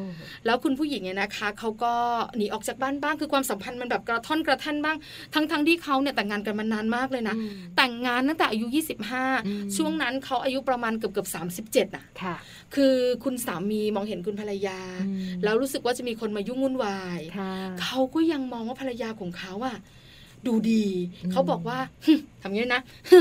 แล้วคุณผู้หญิงเนี่ยนะคะเขาก็หนีออกจากบ้านบ้างคือความสัมพันธ์มันแบบกระท่อนกระแท่นบ้าง ทั้งๆที่เขาเนี่ยแต่งงานกันมานานมากเลยนะอืมแต่งงานตั้งแต่อายุอืม25 ช่วงนั้นเขาอายุประมาณเกือบเกือบสาน่ะค่ะคือคุณสามีมองเห็นคุณภรรยาอืมแล้วรู้สึกว่าจะมีคนมายุ่งวุ่นวายค่ะเขาก็ยังมองว่าภรรยาของเขาอะดูดีอืมเขาบอกว่าฮึทำงี้นะฮึ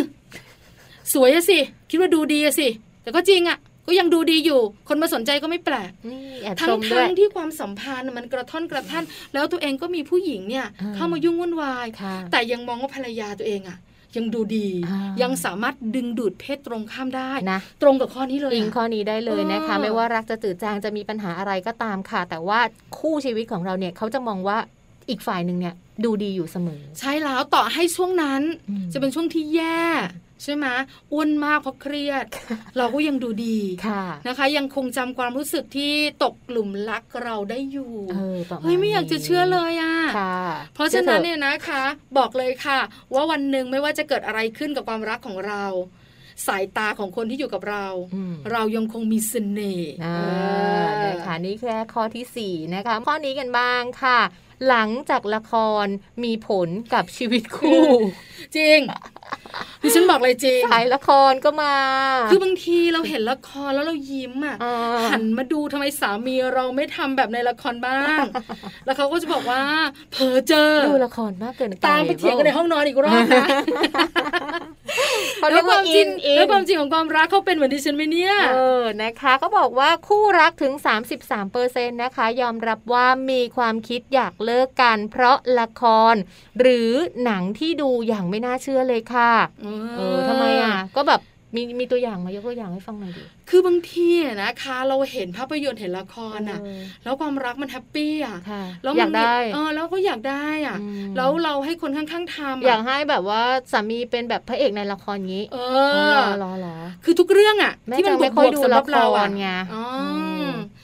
สวยอะสิ คิดว่าดูดีอะสิ แต่ก็จริงอะก็ยังดูดีอยู่ คนมาสนใจก็ไม่แปลกนี่แอบทั้ชงมด้ทั้วยงที่ความสัมพันธ์มันกระท่อนกระท่าน แล้วตัวเองก็มีผู้หญิงเนี่ยอ่าเข้ามายุ่งวุ่นวายค่ะแต่ยังมองว่าภรรยาตัวเองอะยังดูดีอ่ายัยังสามารถดึงดูดเพศตรงข้ามได้นะตรงกับข้อนี้เลยอิงอะข้อนี้ได้เลยนะคะเออไม่ว่ารักจะจืดจางจะมีปัญหาอะไรก็ตามค่ะ แต่ว่าคู่ชีวิตของเราเนี่ยเขาจะมองว่าอีกฝ่ายหนึ่งเนี่ยดูดีอยู่เสมอ ใช่แล้วต่อให้ช่วงนั้นอืมจะเป็นช่วงที่แย่ ใช่ไหมอ้วนมากเพราะเครียด เราก็ยังดูดีค่ะนะคะ ยังคงจำความรู้สึกที่ตกหลุมรักเราได้อยู่เออประมาณเฮ้ยไม่อยากจะเชื่อเลยอะค่ะเพราะฉะนั้นชื่อถอเนี่ยนะคะ บอกเลยค่ะ ว่าวันหนึ่งไม่ว่าจะเกิดอะไรขึ้นกับความรักของเราสายตาของคนที่อยู่กับเราอืมเรายังคงมีเสน่ห์อ่าเออนะคะนี่แค่ข้อที่ 4 นะคะ ข้อนี้กันบ้างค่ะ หลังจากละครมีผลกับชีวิตคู่ จริง ดิฉันบอกเลยจริงสายละครก็มา คือบางทีเราเห็นละครแล้วเรายิ้มอะอ่าหันมาดูทำไมสามีเราไม่ทำแบบในละครบ้าง แล้วเขาก็จะบอกว่าเพอเจอดูละครมากเกินไปตามไปเถียงกันในห้องนอนอีกรอบนะเขาเรีแล้ยวกควาว่ามจอิริงนอินแล้วความจริงของความรักเขาเป็นเหมือนดิฉันไหมเนี่ยเออนะคะก็บอกว่าคู่รักถึง 33เปอร์เซ็นต์นะคะ ยอมรับว่ามีความคิดอยากเลิกกัน เพราะละคร หรือหนังที่ดูอย่างไม่น่าเชื่อเลยค่ะเออทำไมอะก็แบบมีมีตัวอย่างมายกตัวอย่างให้ฟังหน่อยดิ คือบางทีอะนะคะเราเห็นภาพยนตร์เห็นละครอะเออแล้วความรักมันแฮปปี้อะค่ะแล้วอมัยากได้เออแล้วก็อยากได้อะอืมแล้วเราให้คนข้างๆทำอยากอะให้แบบว่าสามีเป็นแบบพระเอกในละครงี้เอเอออรอรอคือทุกเรื่องอะแม่ที่มันจะบไม่วค่อยกดูๆสำหรัละบคเรารอะไงอ๋ออม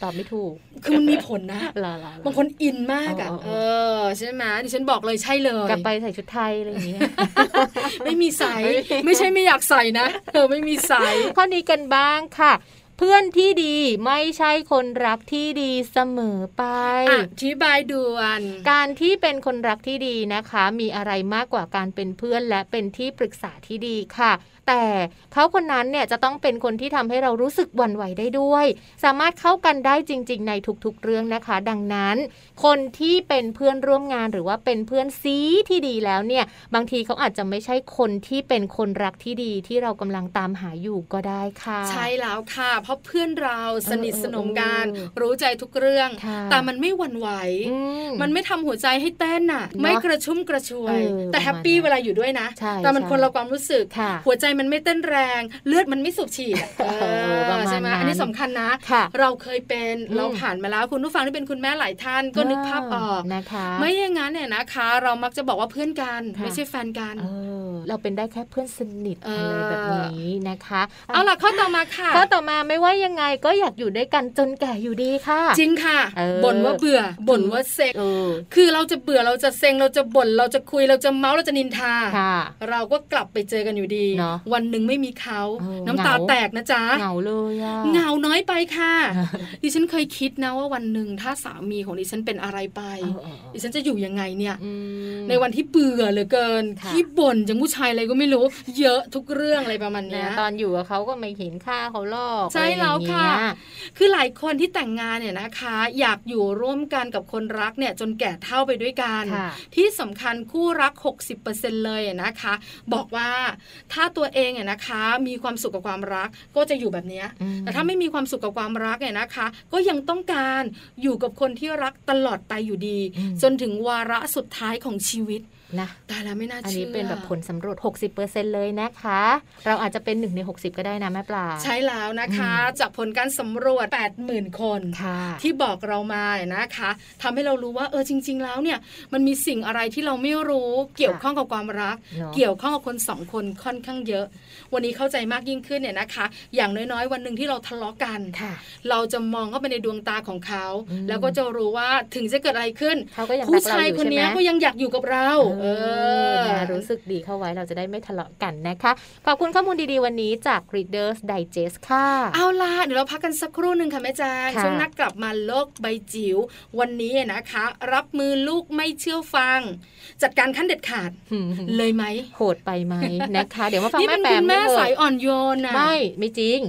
ตอบไม่ถูก คือมันมีผลนะรอรอรอบางคนอินมากอะเอเอออใช่ไหมดิฉันบอกเลยใช่เลยกลับไปใส่ชุดไทยอะไรอย่างเงี้ยไม่มีใสไม่มีไม่ใช่ไม่อยากใส่นะเออไม่มีใสข้อนี้กันบ้างค่ะ เพื่อนที่ดีไม่ใช่คนรักที่ดีเสมอไปอธิบายด่วน การที่เป็นคนรักที่ดีนะคะ มีอะไรมากกว่าการเป็นเพื่อนและเป็นที่ปรึกษาที่ดีค่ะ แต่เขาคนนั้นเนี่ยจะต้องเป็นคนที่ทำให้เรารู้สึกหวั่นไหวได้ด้วย สามารถเข้ากันได้จริง ๆ ในทุกๆเรื่องนะคะ ดังนั้น คนที่เป็นเพื่อนร่วมงานหรือว่าเป็นเพื่อนซีที่ดีแล้วเนี่ย บางทีเขาอาจจะไม่ใช่คนที่เป็นคนรักที่ดีที่เรากำลังตามหาอยู่ก็ได้ค่ะ ใช่แล้วค่ะเพราะเพื่อนเราสนิทเออเออสนมกันเออรู้ใจทุกเรื่องค่ะแต่มันไม่หวั่นไหวอืมันไม่ทำหัวใจให้เต้นน่ะเนอะไม่กระชุ่มกระชวยเออแต่แฮปปี้ประมาณนั้นเวลาอยู่ด้วยนะใช่แต่มันใช่คนละความรู้สึกค่ะหัวใจมันไม่เต้นแรง เลือดมันไม่สูบฉีดอะเออประมาณใช่ไหมนั้นอันนี้สำคัญนะค่ะเราเคยเป็นอืมเราผ่านมาแล้วคุณผู้ฟังที่เป็นคุณแม่หลายท่านก็นึกภาพออกนะคะไม่อย่างนั้นเนี่ยนะคะ เรามักจะบอกว่าเพื่อนกันค่ะไม่ใช่แฟนกันเออเราเป็นได้แค่เพื่อนสนิทเออะออไรแบบนี้นะคะ เอาล่ะข้อต่อมาค่ะข้อต่อมาไม่ว่ายังไงก็อยากอยู่ด้วยกันจนแก่อยู่ดีค่ะ จริงค่ะเออบ่นว่าเบื่อบ่นว่าเซ็งเออคือเราจะเบื่อเราจะเซ็งเราจะบ่นเราจะคุยเราจะเมาส์เราจะนินทาค่ะเราก็กลับไปเจอกันอยู่ดีเนอะวันหนึ่งไม่มีเขาเออน้ำตาเหงาแตกนะจ๊ะเหงาเลยอะเหงาน้อยไปค่ะ ดิฉันเคยคิดนะว่าวันหนึ่งถ้าสามีของดิฉันเป็นอะไรไปเออเออเออดิฉันจะอยู่ยังไงเนี่ยอืมในวันที่เบื่อเหลือเกินค่ะที่บ่นจังผู้ชายอะไรก็ไม่รู้ เยอะทุกเรื่องอะไรประมาณเนี้นะยตอนอยู่กับเขาก็ไม่เห็นค่าเขาหรอกใช่แล้วค่ะอไรอย่างเงี้ยคือหลายคนที่แต่งงานเนี่ยนะคะ อยากอยู่ร่วมกันกับคนรักเนี่ยจนแก่เท่าไปด้วยกันค่ะที่สำคัญคู่รัก 60%เลยอะนะคะ บอกว่าถ้าตัวเองเนี่ยนะคะมีความสุขกับความรักก็จะอยู่แบบเนี้ยอืมแต่ถ้าไม่มีความสุขกับความรักเนี่ยนะคะ ก็ยังต้องการอยู่กับคนที่รักตลอดไปอยู่ดีอืมจนถึงวาระสุดท้ายของชีวิต นะแต่แล้วไม่น่าอันเชื่นี้อเป็นแบบผลสำรวจ 60%เลยนะคะ เราอาจจะเป็นหนึ่งใน 60 ก็ได้นะแม่ปลา ใช่แล้วนะคะอืมจากผลการสำรวจ 80,000 คนค่ะที่บอกเรามาเนี่ยนะคะทำให้เรารู้ว่าเออจริง ๆ แล้วเนี่ยมันมีสิ่งอะไรที่เราไม่รู้เกี่ยวข้องกับความรักเนอะเกี่ยวข้องกับคนสองคนค่อนข้างเยอะ วันนี้เข้าใจมากยิ่งขึ้นเนี่ยนะคะ อย่างน้อยๆ วันหนึ่งที่เราทะเลาะกันค่ะเราจะมองเข้าไปในดวงตาของเขาอืมแล้วก็จะรู้ว่าถึงจะเกิดอะไรขึ้นเขาก็ยังผู้รักเราชายอยู่คนใช่ไหมเนี้ยก็ยังอยากอยู่กับเราเอเอออนะรู้สึกดีเข้าไว้เราจะได้ไม่ทะเลาะกันนะคะ ขอบคุณข้อมูลดีๆ วันนี้จาก Reader's Digest ค่ะ เอาล่ะเดี๋ยวเราพักกันสักครู่หนึ่งค่ะแม่แจางค่ะช่วงนักกลับมาโลกใบจิ๋ววันนี้นะคะ รับมือลูกไม่เชื่อฟัง จัดการขั้นเด็ดขาดเลยไหมโหดไปไหมนะคะ เดี๋ยวมาฟังนี่แม่เป็นแปคุมณแม่ด้วยสายอ่อนโยนนะไม่ไม่จริง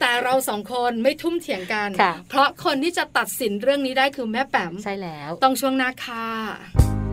แต่เราสองคนไม่ทุ่มเถียงกันค่ะเพราะคนที่จะตัดสินเรื่องนี้ได้คือแม่แปมใช่แล้ว ต้องช่วงหน้าค่ะ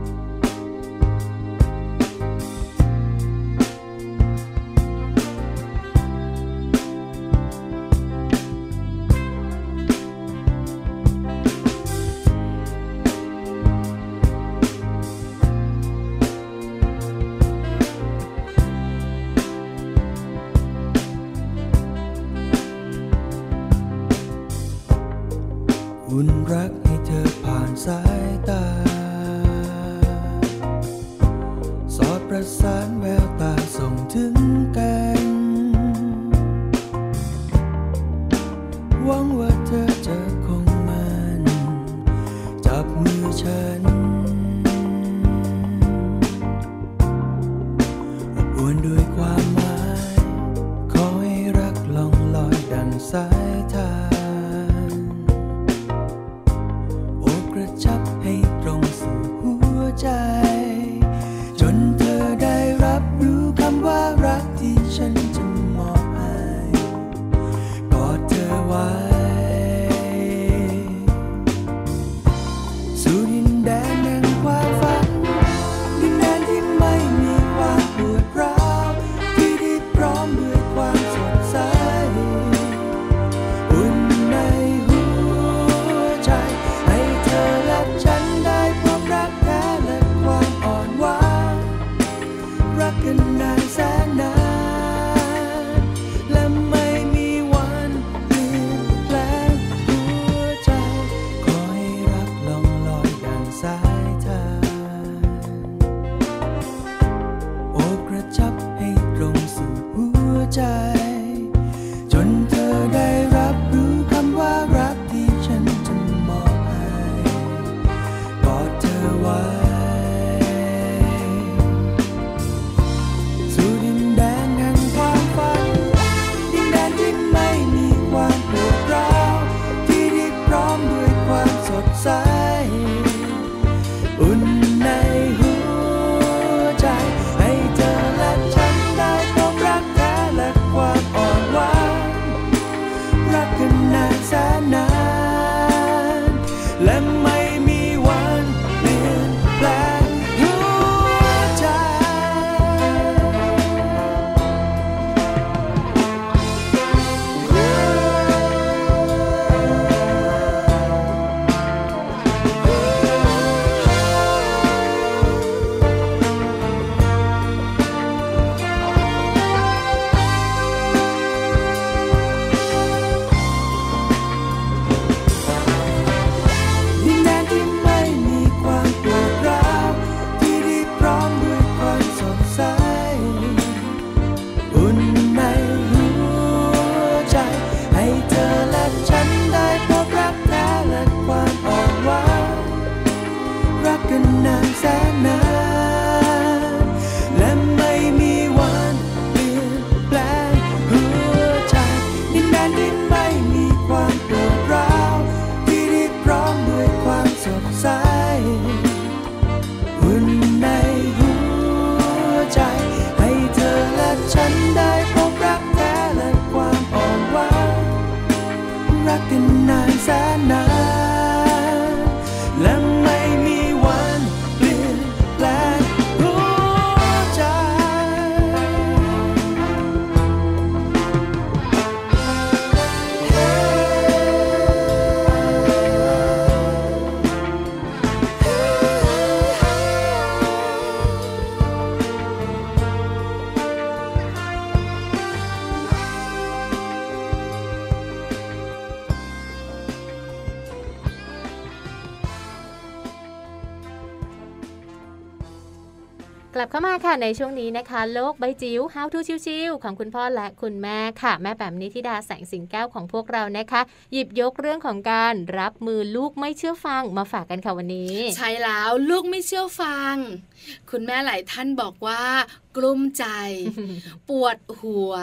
ลับเข้ามาค่ะในช่วงนี้นะคะ โลกใบจิ๋ว How to ชิวๆของคุณพ่อและคุณแม่ค่ะ แม่แปมนิธิดาแสงสิงแก้วของพวกเรานะคะ หยิบยกเรื่องของการรับมือลูกไม่เชื่อฟังมาฝากกันค่ะวันนี้ ใช่แล้วลูกไม่เชื่อฟัง คุณแม่หลายท่านบอกว่ากลุ้มใจ ปวดหัว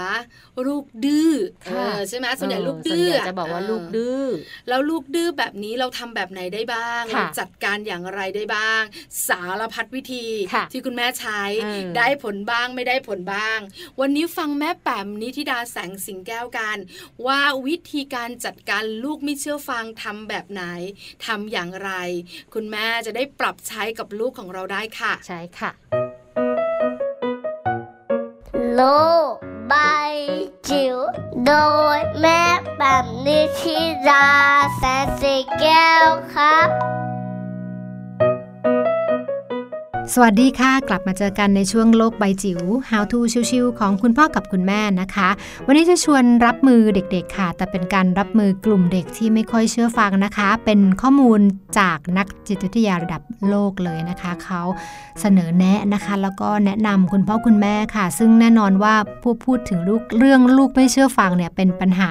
ลูกดื้อเอค่ะอใช่ไหมส่วนใหญ่เออลูกดื้อส่วนใหญ่จะบอกว่าลูกดื้อแล้วลูกดื้อแบบนี้เราทำแบบไหนได้บ้างค่ะเราจัดการอย่างไรได้บ้าง สารพัดวิธีค่ะที่คุณแม่ใช้เออได้ผลบ้างไม่ได้ผลบ้าง วันนี้ฟังแม่แปมนิธิดาแสงสิงแก้วกัน ว่าวิธีการจัดการลูกไม่เชื่อฟังทำแบบไหนทำอย่างไร คุณแม่จะได้ปรับใช้กับลูกของเราได้ค่ะใช่ค่ะ โลกใบจิ๋วโดยแม่แบบนิชิราแสนสีแก้วครับ สวัสดีค่ะ กลับมาเจอกันในช่วงโลกใบจิ๋ว How to ชิวๆของคุณพ่อกับคุณแม่นะคะ วันนี้จะชวนรับมือเด็กๆค่ะ แต่เป็นการรับมือกลุ่มเด็กที่ไม่ค่อยเชื่อฟังนะคะ เป็นข้อมูลจากนักจิตวิทยาระดับโลกเลยนะคะ เขาเสนอแนะนะคะ แล้วก็แนะนำคุณพ่อคุณแม่ค่ะ ซึ่งแน่นอนว่าผู้พูดถึงลูกเรื่องลูกไม่เชื่อฟังเนี่ยเป็นปัญหา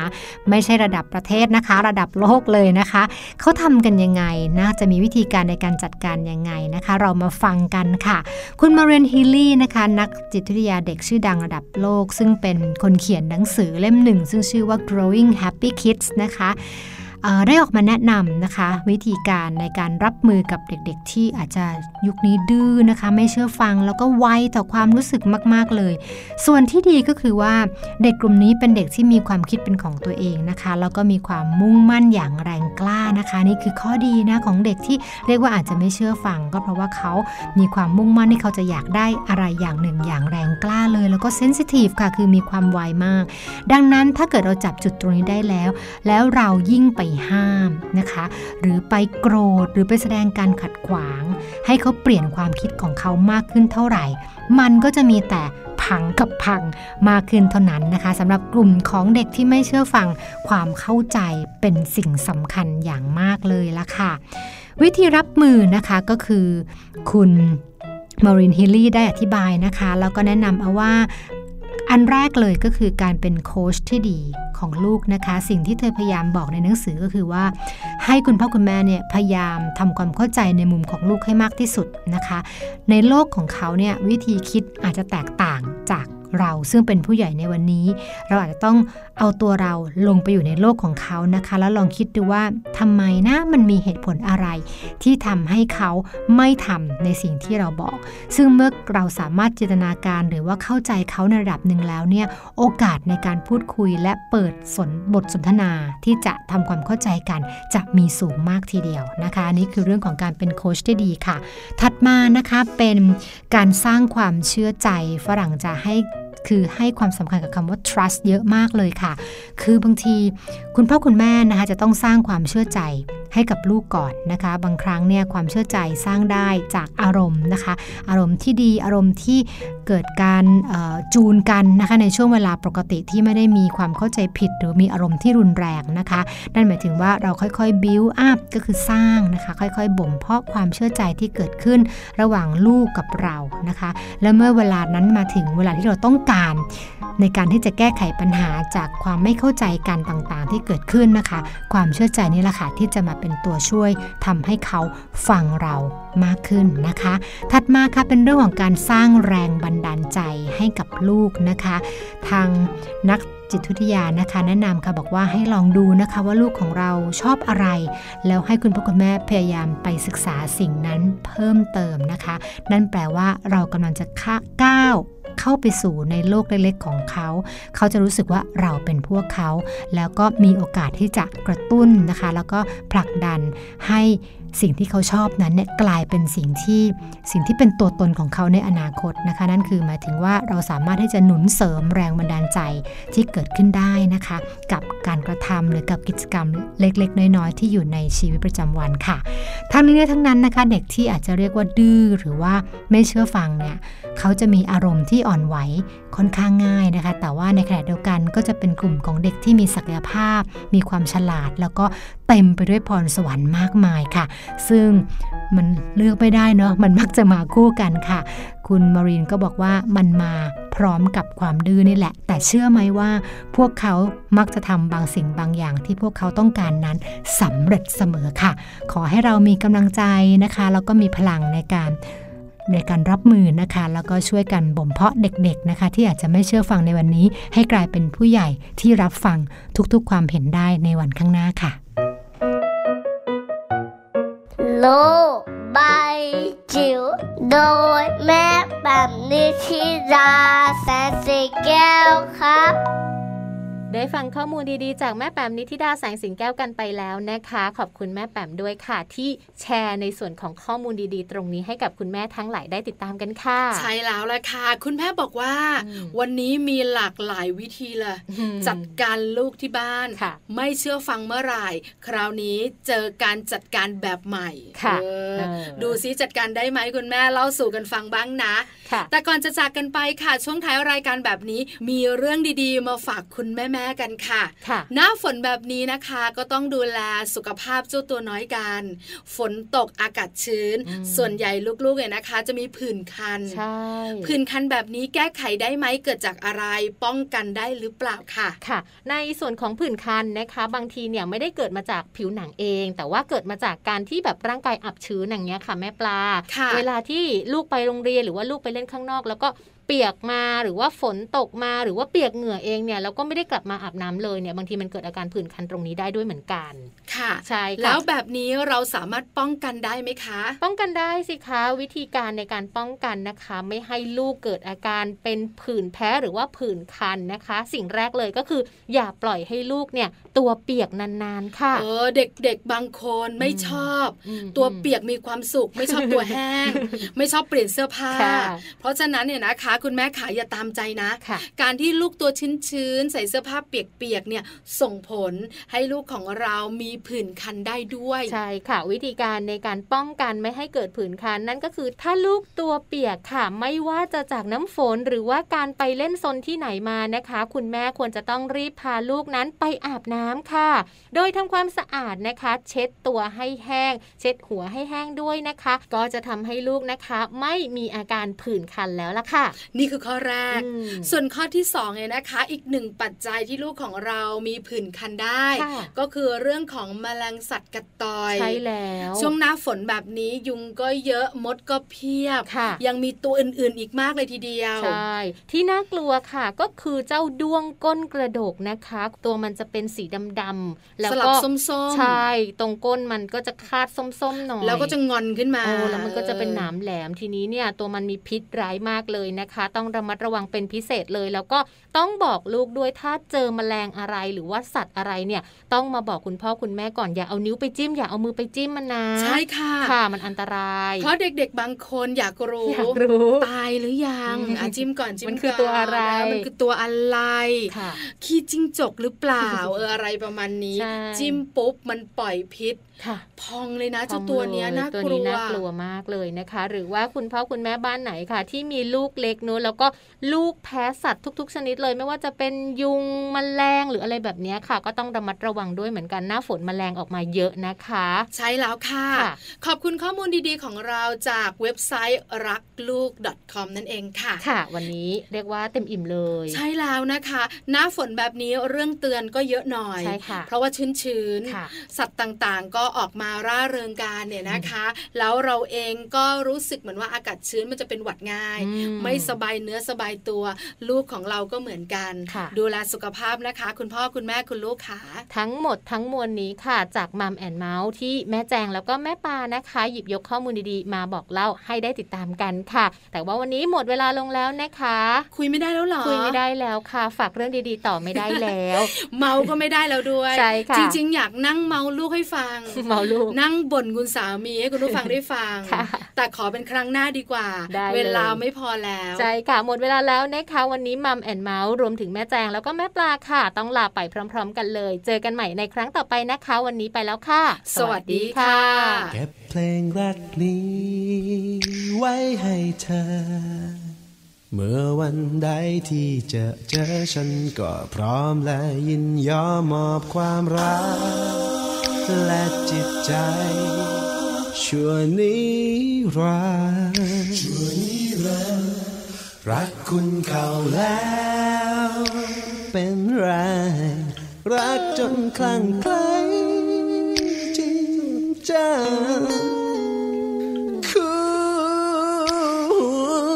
ไม่ใช่ระดับประเทศนะคะ ระดับโลกเลยนะคะ เขาทำกันยังไงนะจะมีวิธีการในการจัดการยังไงนะคะ เรามาฟังกันค่ะ คุณมาเรนฮิลลี่นะคะ นักจิตวิทยาเด็กชื่อดังระดับโลก ซึ่งเป็นคนเขียนหนังสือเล่มหนึ่ง ซึ่งชื่อว่า Growing Happy Kids นะคะ ได้ออกมาแนะนำนะคะ วิธีการในการรับมือกับเด็กๆ ที่อาจจะยุคนี้ดื้อนะคะ ไม่เชื่อฟังแล้วก็ไวต่อความรู้สึกมาก ๆเลย ส่วนที่ดีก็คือว่าเด็กกลุ่มนี้เป็นเด็กที่มีความคิดเป็นของตัวเองนะคะแล้วก็มีความมุ่งมั่นอย่างแรงกล้านะคะ นี่คือข้อดีนะของเด็กที่เรียกว่าอาจจะไม่เชื่อฟัง ก็เพราะว่าเขามีความมุ่งมั่นที่เขาจะอยากได้อะไรอย่างหนึ่งอย่างแรงกล้าเลย แล้วก็เซนซิทีฟค่ะคือมีความไวมาก ดังนั้นถ้าเกิดเราจับจุดตรงนี้ได้แล้ว แล้วเรายิ่งไปห้ามนะคะ หรือไปโกรธหรือไปแสดงการขัดขวาง ให้เขาเปลี่ยนความคิดของเขามากขึ้นเท่าไหร่ มันก็จะมีแต่พังกับพังมากขึ้นเท่านั้นนะคะสำหรับกลุ่มของเด็กที่ไม่เชื่อฟังความเข้าใจเป็นสิ่งสำคัญอย่างมากเลยละค่ะ วิธีรับมือนะคะก็คือคุณมารินฮิลลี่ได้อธิบายนะคะ แล้วก็แนะนำเอาว่า อันแรกเลยก็คือการเป็นโค้ชที่ดีของลูกนะคะ สิ่งที่เธอพยายามบอกในหนังสือก็คือว่า ให้คุณพ่อคุณแม่เนี่ยพยายามทำความเข้าใจในมุมของลูกให้มากที่สุดนะคะ ในโลกของเขาเนี่ยวิธีคิดอาจจะแตกต่างจาก เราซึ่งเป็นผู้ใหญ่ในวันนี้ เราอาจจะต้องเอาตัวเราลงไปอยู่ในโลกของเขานะคะ แล้วลองคิดดูว่าทำไมนะมันมีเหตุผลอะไร ที่ทำให้เขาไม่ทำในสิ่งที่เราบอก ซึ่งเมื่อเราสามารถจินตนาการหรือว่าเข้าใจเขาในระดับหนึ่งแล้วเนี่ยโอกาสในการพูดคุยและเปิดสนบทสนทนาที่จะทำความเข้าใจกัน จะมีสูงมากทีเดียวนะคะนี่คือเรื่องของการเป็นโค้ชที่ดีค่ะ ถัดมานะคะเป็นการสร้างความเชื่อใจฝรั่งจะให้ คือให้ความสำคัญกับคำว่า trust เยอะมากเลยค่ะ คือบางทีคุณพ่อคุณแม่นะคะจะต้องสร้างความเชื่อใจให้กับลูกก่อนนะคะ บางครั้งเนี่ยความเชื่อใจสร้างได้จากอารมณ์นะคะ อารมณ์ที่ดีอารมณ์ที่เกิดการจูนกันนะคะในช่วงเวลาปกติที่ไม่ได้มีความเข้าใจผิด หรือมีอารมณ์ที่รุนแรงนะคะนั่นหมายถึงว่าเราค่อยๆ build up ก็คือสร้างนะคะค่อยๆบ่มเพาะความเชื่อใจที่เกิดขึ้นระหว่างลูกกับเรานะคะ และเมื่อเวลานั้นมาถึงเวลาที่เราต้องการในการที่จะแก้ไขปัญหาจากความไม่เข้าใจกันต่างๆ ที่เกิดขึ้นนะคะ ความเชื่อใจนี่แหละค่ะที่จะมาเป็นตัวช่วยทำให้เขาฟังเรามากขึ้นนะคะ ถัดมาค่ะเป็นเรื่องของการสร้างแรงบันดาลใจให้กับลูกนะคะ ทางนักจิตวิทยานะคะแนะนำค่ะบอกว่าให้ลองดูนะคะว่าลูกของเราชอบอะไร แล้วให้คุณพ่อคุณแม่พยายามไปศึกษาสิ่งนั้นเพิ่มเติมนะคะ นั่นแปลว่าเรากำลังจะก้าว เข้าไปสู่ในโลกเล็กๆของเขา เขาจะรู้สึกว่าเราเป็นพวกเขา แล้วก็มีโอกาสที่จะกระตุ้นนะคะ แล้วก็ผลักดันให้ สิ่งที่เขาชอบนั้นเนี่ยกลายเป็นสิ่งที่สิ่งที่เป็นตัวตนของเขาในอนาคตนะคะ นั่นคือหมายถึงว่าเราสามารถที่จะหนุนเสริมแรงบันดาลใจที่เกิดขึ้นได้นะคะ กับการกระทำหรือกับกิจกรรมเล็ก ๆ น้อยๆที่อยู่ในชีวิตประจำวันค่ะ ทั้งนี้ทั้งนั้นนะคะ เด็กที่อาจจะเรียกว่าดื้อหรือว่าไม่เชื่อฟังเนี่ยเขาจะมีอารมณ์ที่อ่อนไหวค่อนข้างง่ายนะคะ แต่ว่าในขณะเดียวกันก็จะเป็นกลุ่มของเด็กที่มีศักยภาพ มีความฉลาด แล้วก็เต็มไปด้วยพรสวรรค์มากมายค่ะ ซึ่งมันเลือกไม่ได้เนาะมันมักจะมาคู่กันค่ะ คุณมารีนก็บอกว่ามันมาพร้อมกับความดื้อนี่แหละ แต่เชื่อไหมว่า พวกเขามักจะทำบางสิ่งบางอย่างที่พวกเขาต้องการนั้นสำเร็จเสมอค่ะ ขอให้เรามีกำลังใจนะคะแล้วก็มีพลังในการ ในการรับมือนะคะ แล้วก็ช่วยกันบ่มเพาะเด็กๆนะคะ ที่อาจจะไม่เชื่อฟังในวันนี้ ให้กลายเป็นผู้ใหญ่ที่รับฟังทุกๆ ความเห็นได้ในวันข้างหน้าค่ะ โลบายจิ๋วโดยแม่แบบนิชิราแสนสีแก้วครับ ได้ฟังข้อมูลดีๆ จากแม่แปมนิธิดาแสงสิงแก้วกันไปแล้วนะคะ ขอบคุณแม่แปมด้วยค่ะ ที่แชร์ในส่วนของข้อมูลดีๆ ตรงนี้ให้กับคุณแม่ทั้งหลายได้ติดตามกันค่ะ ใช่แล้วละค่ะ คุณแม่บอกว่าอืมวันนี้มีหลากหลายวิธีเลยอืมจัดการลูกที่บ้านค่ะไม่เชื่อฟังเมื่อไหร่คราวนี้เจอการจัดการแบบใหม่ค่ะเออเออดูซิจัดการได้ไหมคุณแม่เล่าสู่กันฟังบ้างนะค่ะแต่ก่อนจะจากกันไปค่ะช่วงท้ายรายการแบบนี้ มีเรื่องดีๆ มาฝากคุณแม่ๆกันค่ะค่ะ หน้าฝนแบบนี้นะคะก็ต้องดูแลสุขภาพเจ้าตัวน้อยกัน ฝนตกอากาศชื้นอืมส่วนใหญ่ลูกๆเนี่ยนะคะ จะมีผื่นคันใช่ผื่นคันแบบนี้แก้ไขได้ไหมเกิดจากอะไรป้องกันได้หรือเปล่าค่ะค่ะ ในส่วนของผื่นคันนะคะ บางทีเนี่ยไม่ได้เกิดมาจากผิวหนังเอง แต่ว่าเกิดมาจากการที่แบบร่างกายอับชื้นอย่างเงี้ยค่ะ แม่ปลาค่ะเวลาที่ลูกไปโรงเรียนหรือว่าลูกไปเล่นข้างนอก แล้วก็ เปียกมาหรือว่าฝนตกมาหรือว่าเปียกเหงื่อเองเนี่ยแล้วก็ไม่ได้กลับมาอาบน้ำเลยเนี่ยบางทีมันเกิดอาการผื่นคันตรงนี้ได้ด้วยเหมือนกัน ค่ะใช่ค่ะแล้วแบบนี้เราสามารถป้องกันได้ไหมคะ ป้องกันได้สิคะวิธีการในการป้องกันนะคะ ไม่ให้ลูกเกิดอาการเป็นผื่นแพ้หรือว่าผื่นคันนะคะ สิ่งแรกเลยก็คือ อย่าปล่อยให้ลูกเนี่ยตัวเปียกนานๆค่ะเออเด็กๆบางคนไม่ชอบอืมตัวเปียกมีความสุข ไม่ชอบตัวแห้ง ไม่ชอบเปลี่ยนเสื้อผ้าค่ะเพราะฉะนั้นเนี่ยนะคะคุณแม่ขาอย่าตามใจนะค่ะการที่ลูกตัวชื้นๆ ใส่เสื้อผ้าเปียกๆเนี่ยส่งผลให้ลูกของเรามีผื่นคันได้ด้วย ใช่ค่ะ วิธีการในการป้องกันไม่ให้เกิดผื่นคันนั่นก็คือถ้าลูกตัวเปียกค่ะ ไม่ว่าจะจากน้ำฝนหรือว่าการไปเล่นซนที่ไหนมานะคะ คุณแม่ควรจะต้องรีบพาลูกนั้นไปอาบน้ำค่ะ โดยทำความสะอาดนะคะ เช็ดตัวให้แห้ง เช็ดหัวให้แห้งด้วยนะคะ ก็จะทำให้ลูกนะคะ ไม่มีอาการผื่นคันแล้วล่ะค่ะนี่คือข้อแรกอืมส่วนข้อที่สองเนี่ยนะคะ อีกหนึ่งปัจจัยที่ลูกของเรามีผื่นคันได้ค่ะก็คือเรื่องของแมลงสัตว์กัดต่อยใช่แล้ว ช่วงหน้าฝนแบบนี้ยุงก็เยอะมดก็เพียบค่ะยังมีตัวอื่นๆอีกมากเลยทีเดียวใช่ที่น่ากลัวค่ะก็คือเจ้าด้วงก้นกระดกนะคะ ตัวมันจะเป็นสีดำๆแล้วสลัก็บส้มๆใช่ตรงก้นมันก็จะคาดส้มๆหน่อยแล้วก็จะงอนขึ้นมาโอ้แล้วมันก็จะเป็นหนามแหลมทีนี้เนี่ยตัวมันมีพิษร้ายมากเลยนะคะต้องระมัดระวังเป็นพิเศษเลย แล้วก็ต้องบอกลูกด้วยถ้าเจอแมลงอะไรหรือว่าสัตว์อะไรเนี่ย ต้องมาบอกคุณพ่อคุณแม่ก่อนอย่าเอานิ้วไปจิ้มอย่าเอามือไปจิ้มมันนะใช่ค่ะค่ะมันอันตรายเพราะเด็กๆบางคนอยากรู้อยากรู้ตายหรือยังอืมอะจิ้มก่อนจิ้มมันคือก่ตัวอะไรแล้วมันคือตัวอะไรค่ะขี้จิ้งจกหรือเปล่าเอออะไรประมาณนี้ใช่จิ้มปุ๊บมันปล่อยพิษค่ะ พองเลยนะเจ้าตัวเนี้ยน่าตัวกลันี้วน่ากลัวมากเลยนะคะ หรือว่าคุณพ่อคุณแม่บ้านไหนค่ะ ที่มีลูกเล็กเนอะแล้วก็ลูกแพ้สัตว์ทุก ๆ ชนิดเลย ไม่ว่าจะเป็นยุงแมลงหรืออะไรแบบเนี้ยค่ะ ก็ต้องระมัดระวังด้วยเหมือนกันหน้าฝนแมลงออกมาเยอะนะคะ ใช่แล้วค่ะค่ะ ขอบคุณข้อมูลดีๆของเราจากเว็บไซต์รักลูก .com นั่นเองค่ะ ค่ะ วันนี้เรียกว่าเต็มอิ่มเลย ใช่แล้วนะคะ หน้าฝนแบบนี้เรื่องเตือนก็เยอะหน่อยใช่ค่ะเพราะว่าชื้นๆค่ะสัตว์ต่างๆก็ออกมาร่าเริงกันเนี่ยนะคะ แล้วเราเองก็รู้สึกเหมือนว่าอากาศชื้นมันจะเป็นหวัดง่ายอืมไม่สบายเนื้อสบายตัว ลูกของเราก็เหมือนกันค่ะดูแลสุขภาพนะคะ คุณพ่อคุณแม่คุณลูกค่ะ ทั้งหมดทั้งมวลนี้ค่ะจากมัมแอนเมาส์ที่แม่แจงแล้วก็แม่ปานะคะ หยิบยกข้อมูลดีๆ มาบอกเล่าให้ได้ติดตามกันค่ะ แต่ว่าวันนี้หมดเวลาลงแล้วนะคะ คุยไม่ได้แล้วเหรอคุยไม่ได้แล้วค่ะ ฝากเรื่องดีๆ ต่อไม่ได้แล้ว เมาก็ไม่ได้แล้วด้วยใช่ค่ะจริงๆ อยากนั่งเมาลูกให้ฟังเมาลูกนั่งบ่นคุณสามีให้คุณผู้ฟังได้ฟังค่ะแต่ขอเป็นครั้งหน้าดีกว่าได้เลยเวลาไม่พอแล้วใช่ค่ะหมดเวลาแล้วนะคะวันนี้มัมแอนเมาส์รวมถึงแม่แจงแล้วก็แม่ปลาค่ะ ต้องลาไปพร้อม ๆ กันเลย เจอกันใหม่ในครั้งต่อไปนะคะ วันนี้ไปแล้วค่ะ สวัสดีค่ะเก็บเพลงรักนี้ไว้ให้เธอ เมื่อวันใดที่เจะเจอฉันก็พร้อมและยินยอมมอบความรัก และจิตใจ ชั่วนิรันดร์ชั่วนิรันดร์รักคุณเขาแล้ว เป็นไร รักจนคลั่งไคล้จริงจังคุ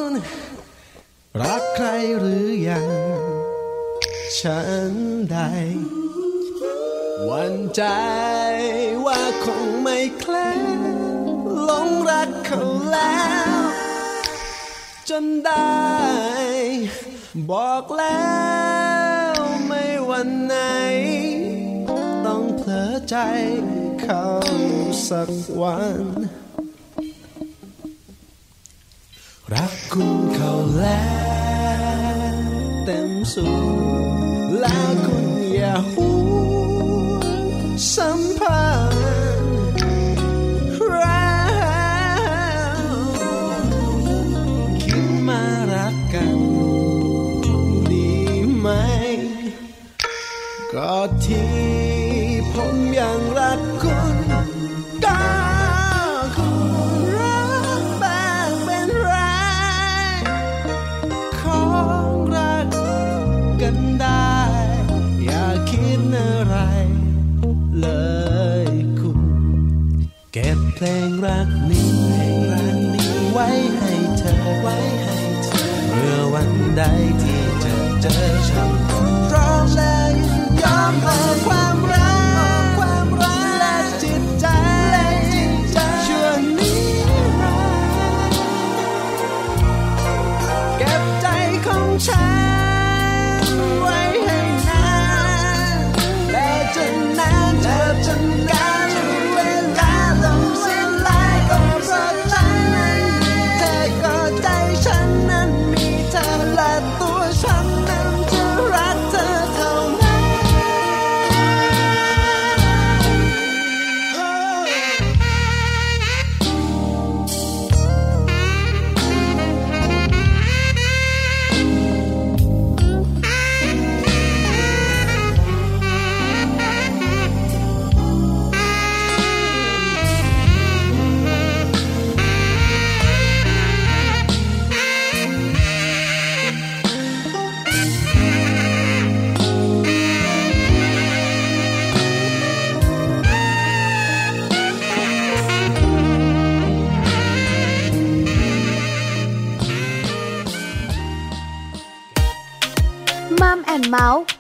ณรักใครหรือยัง ฉันใดหวั รักเขาแล้ว จนได้ บอกแล้วไม่วันไหน ต้องเผลอใจเขาสักวัน รักคุณเขาแล้วเต็มสูงแล้วคุณอย่าหูสัมผัส ราที่ผมยังรักคุณ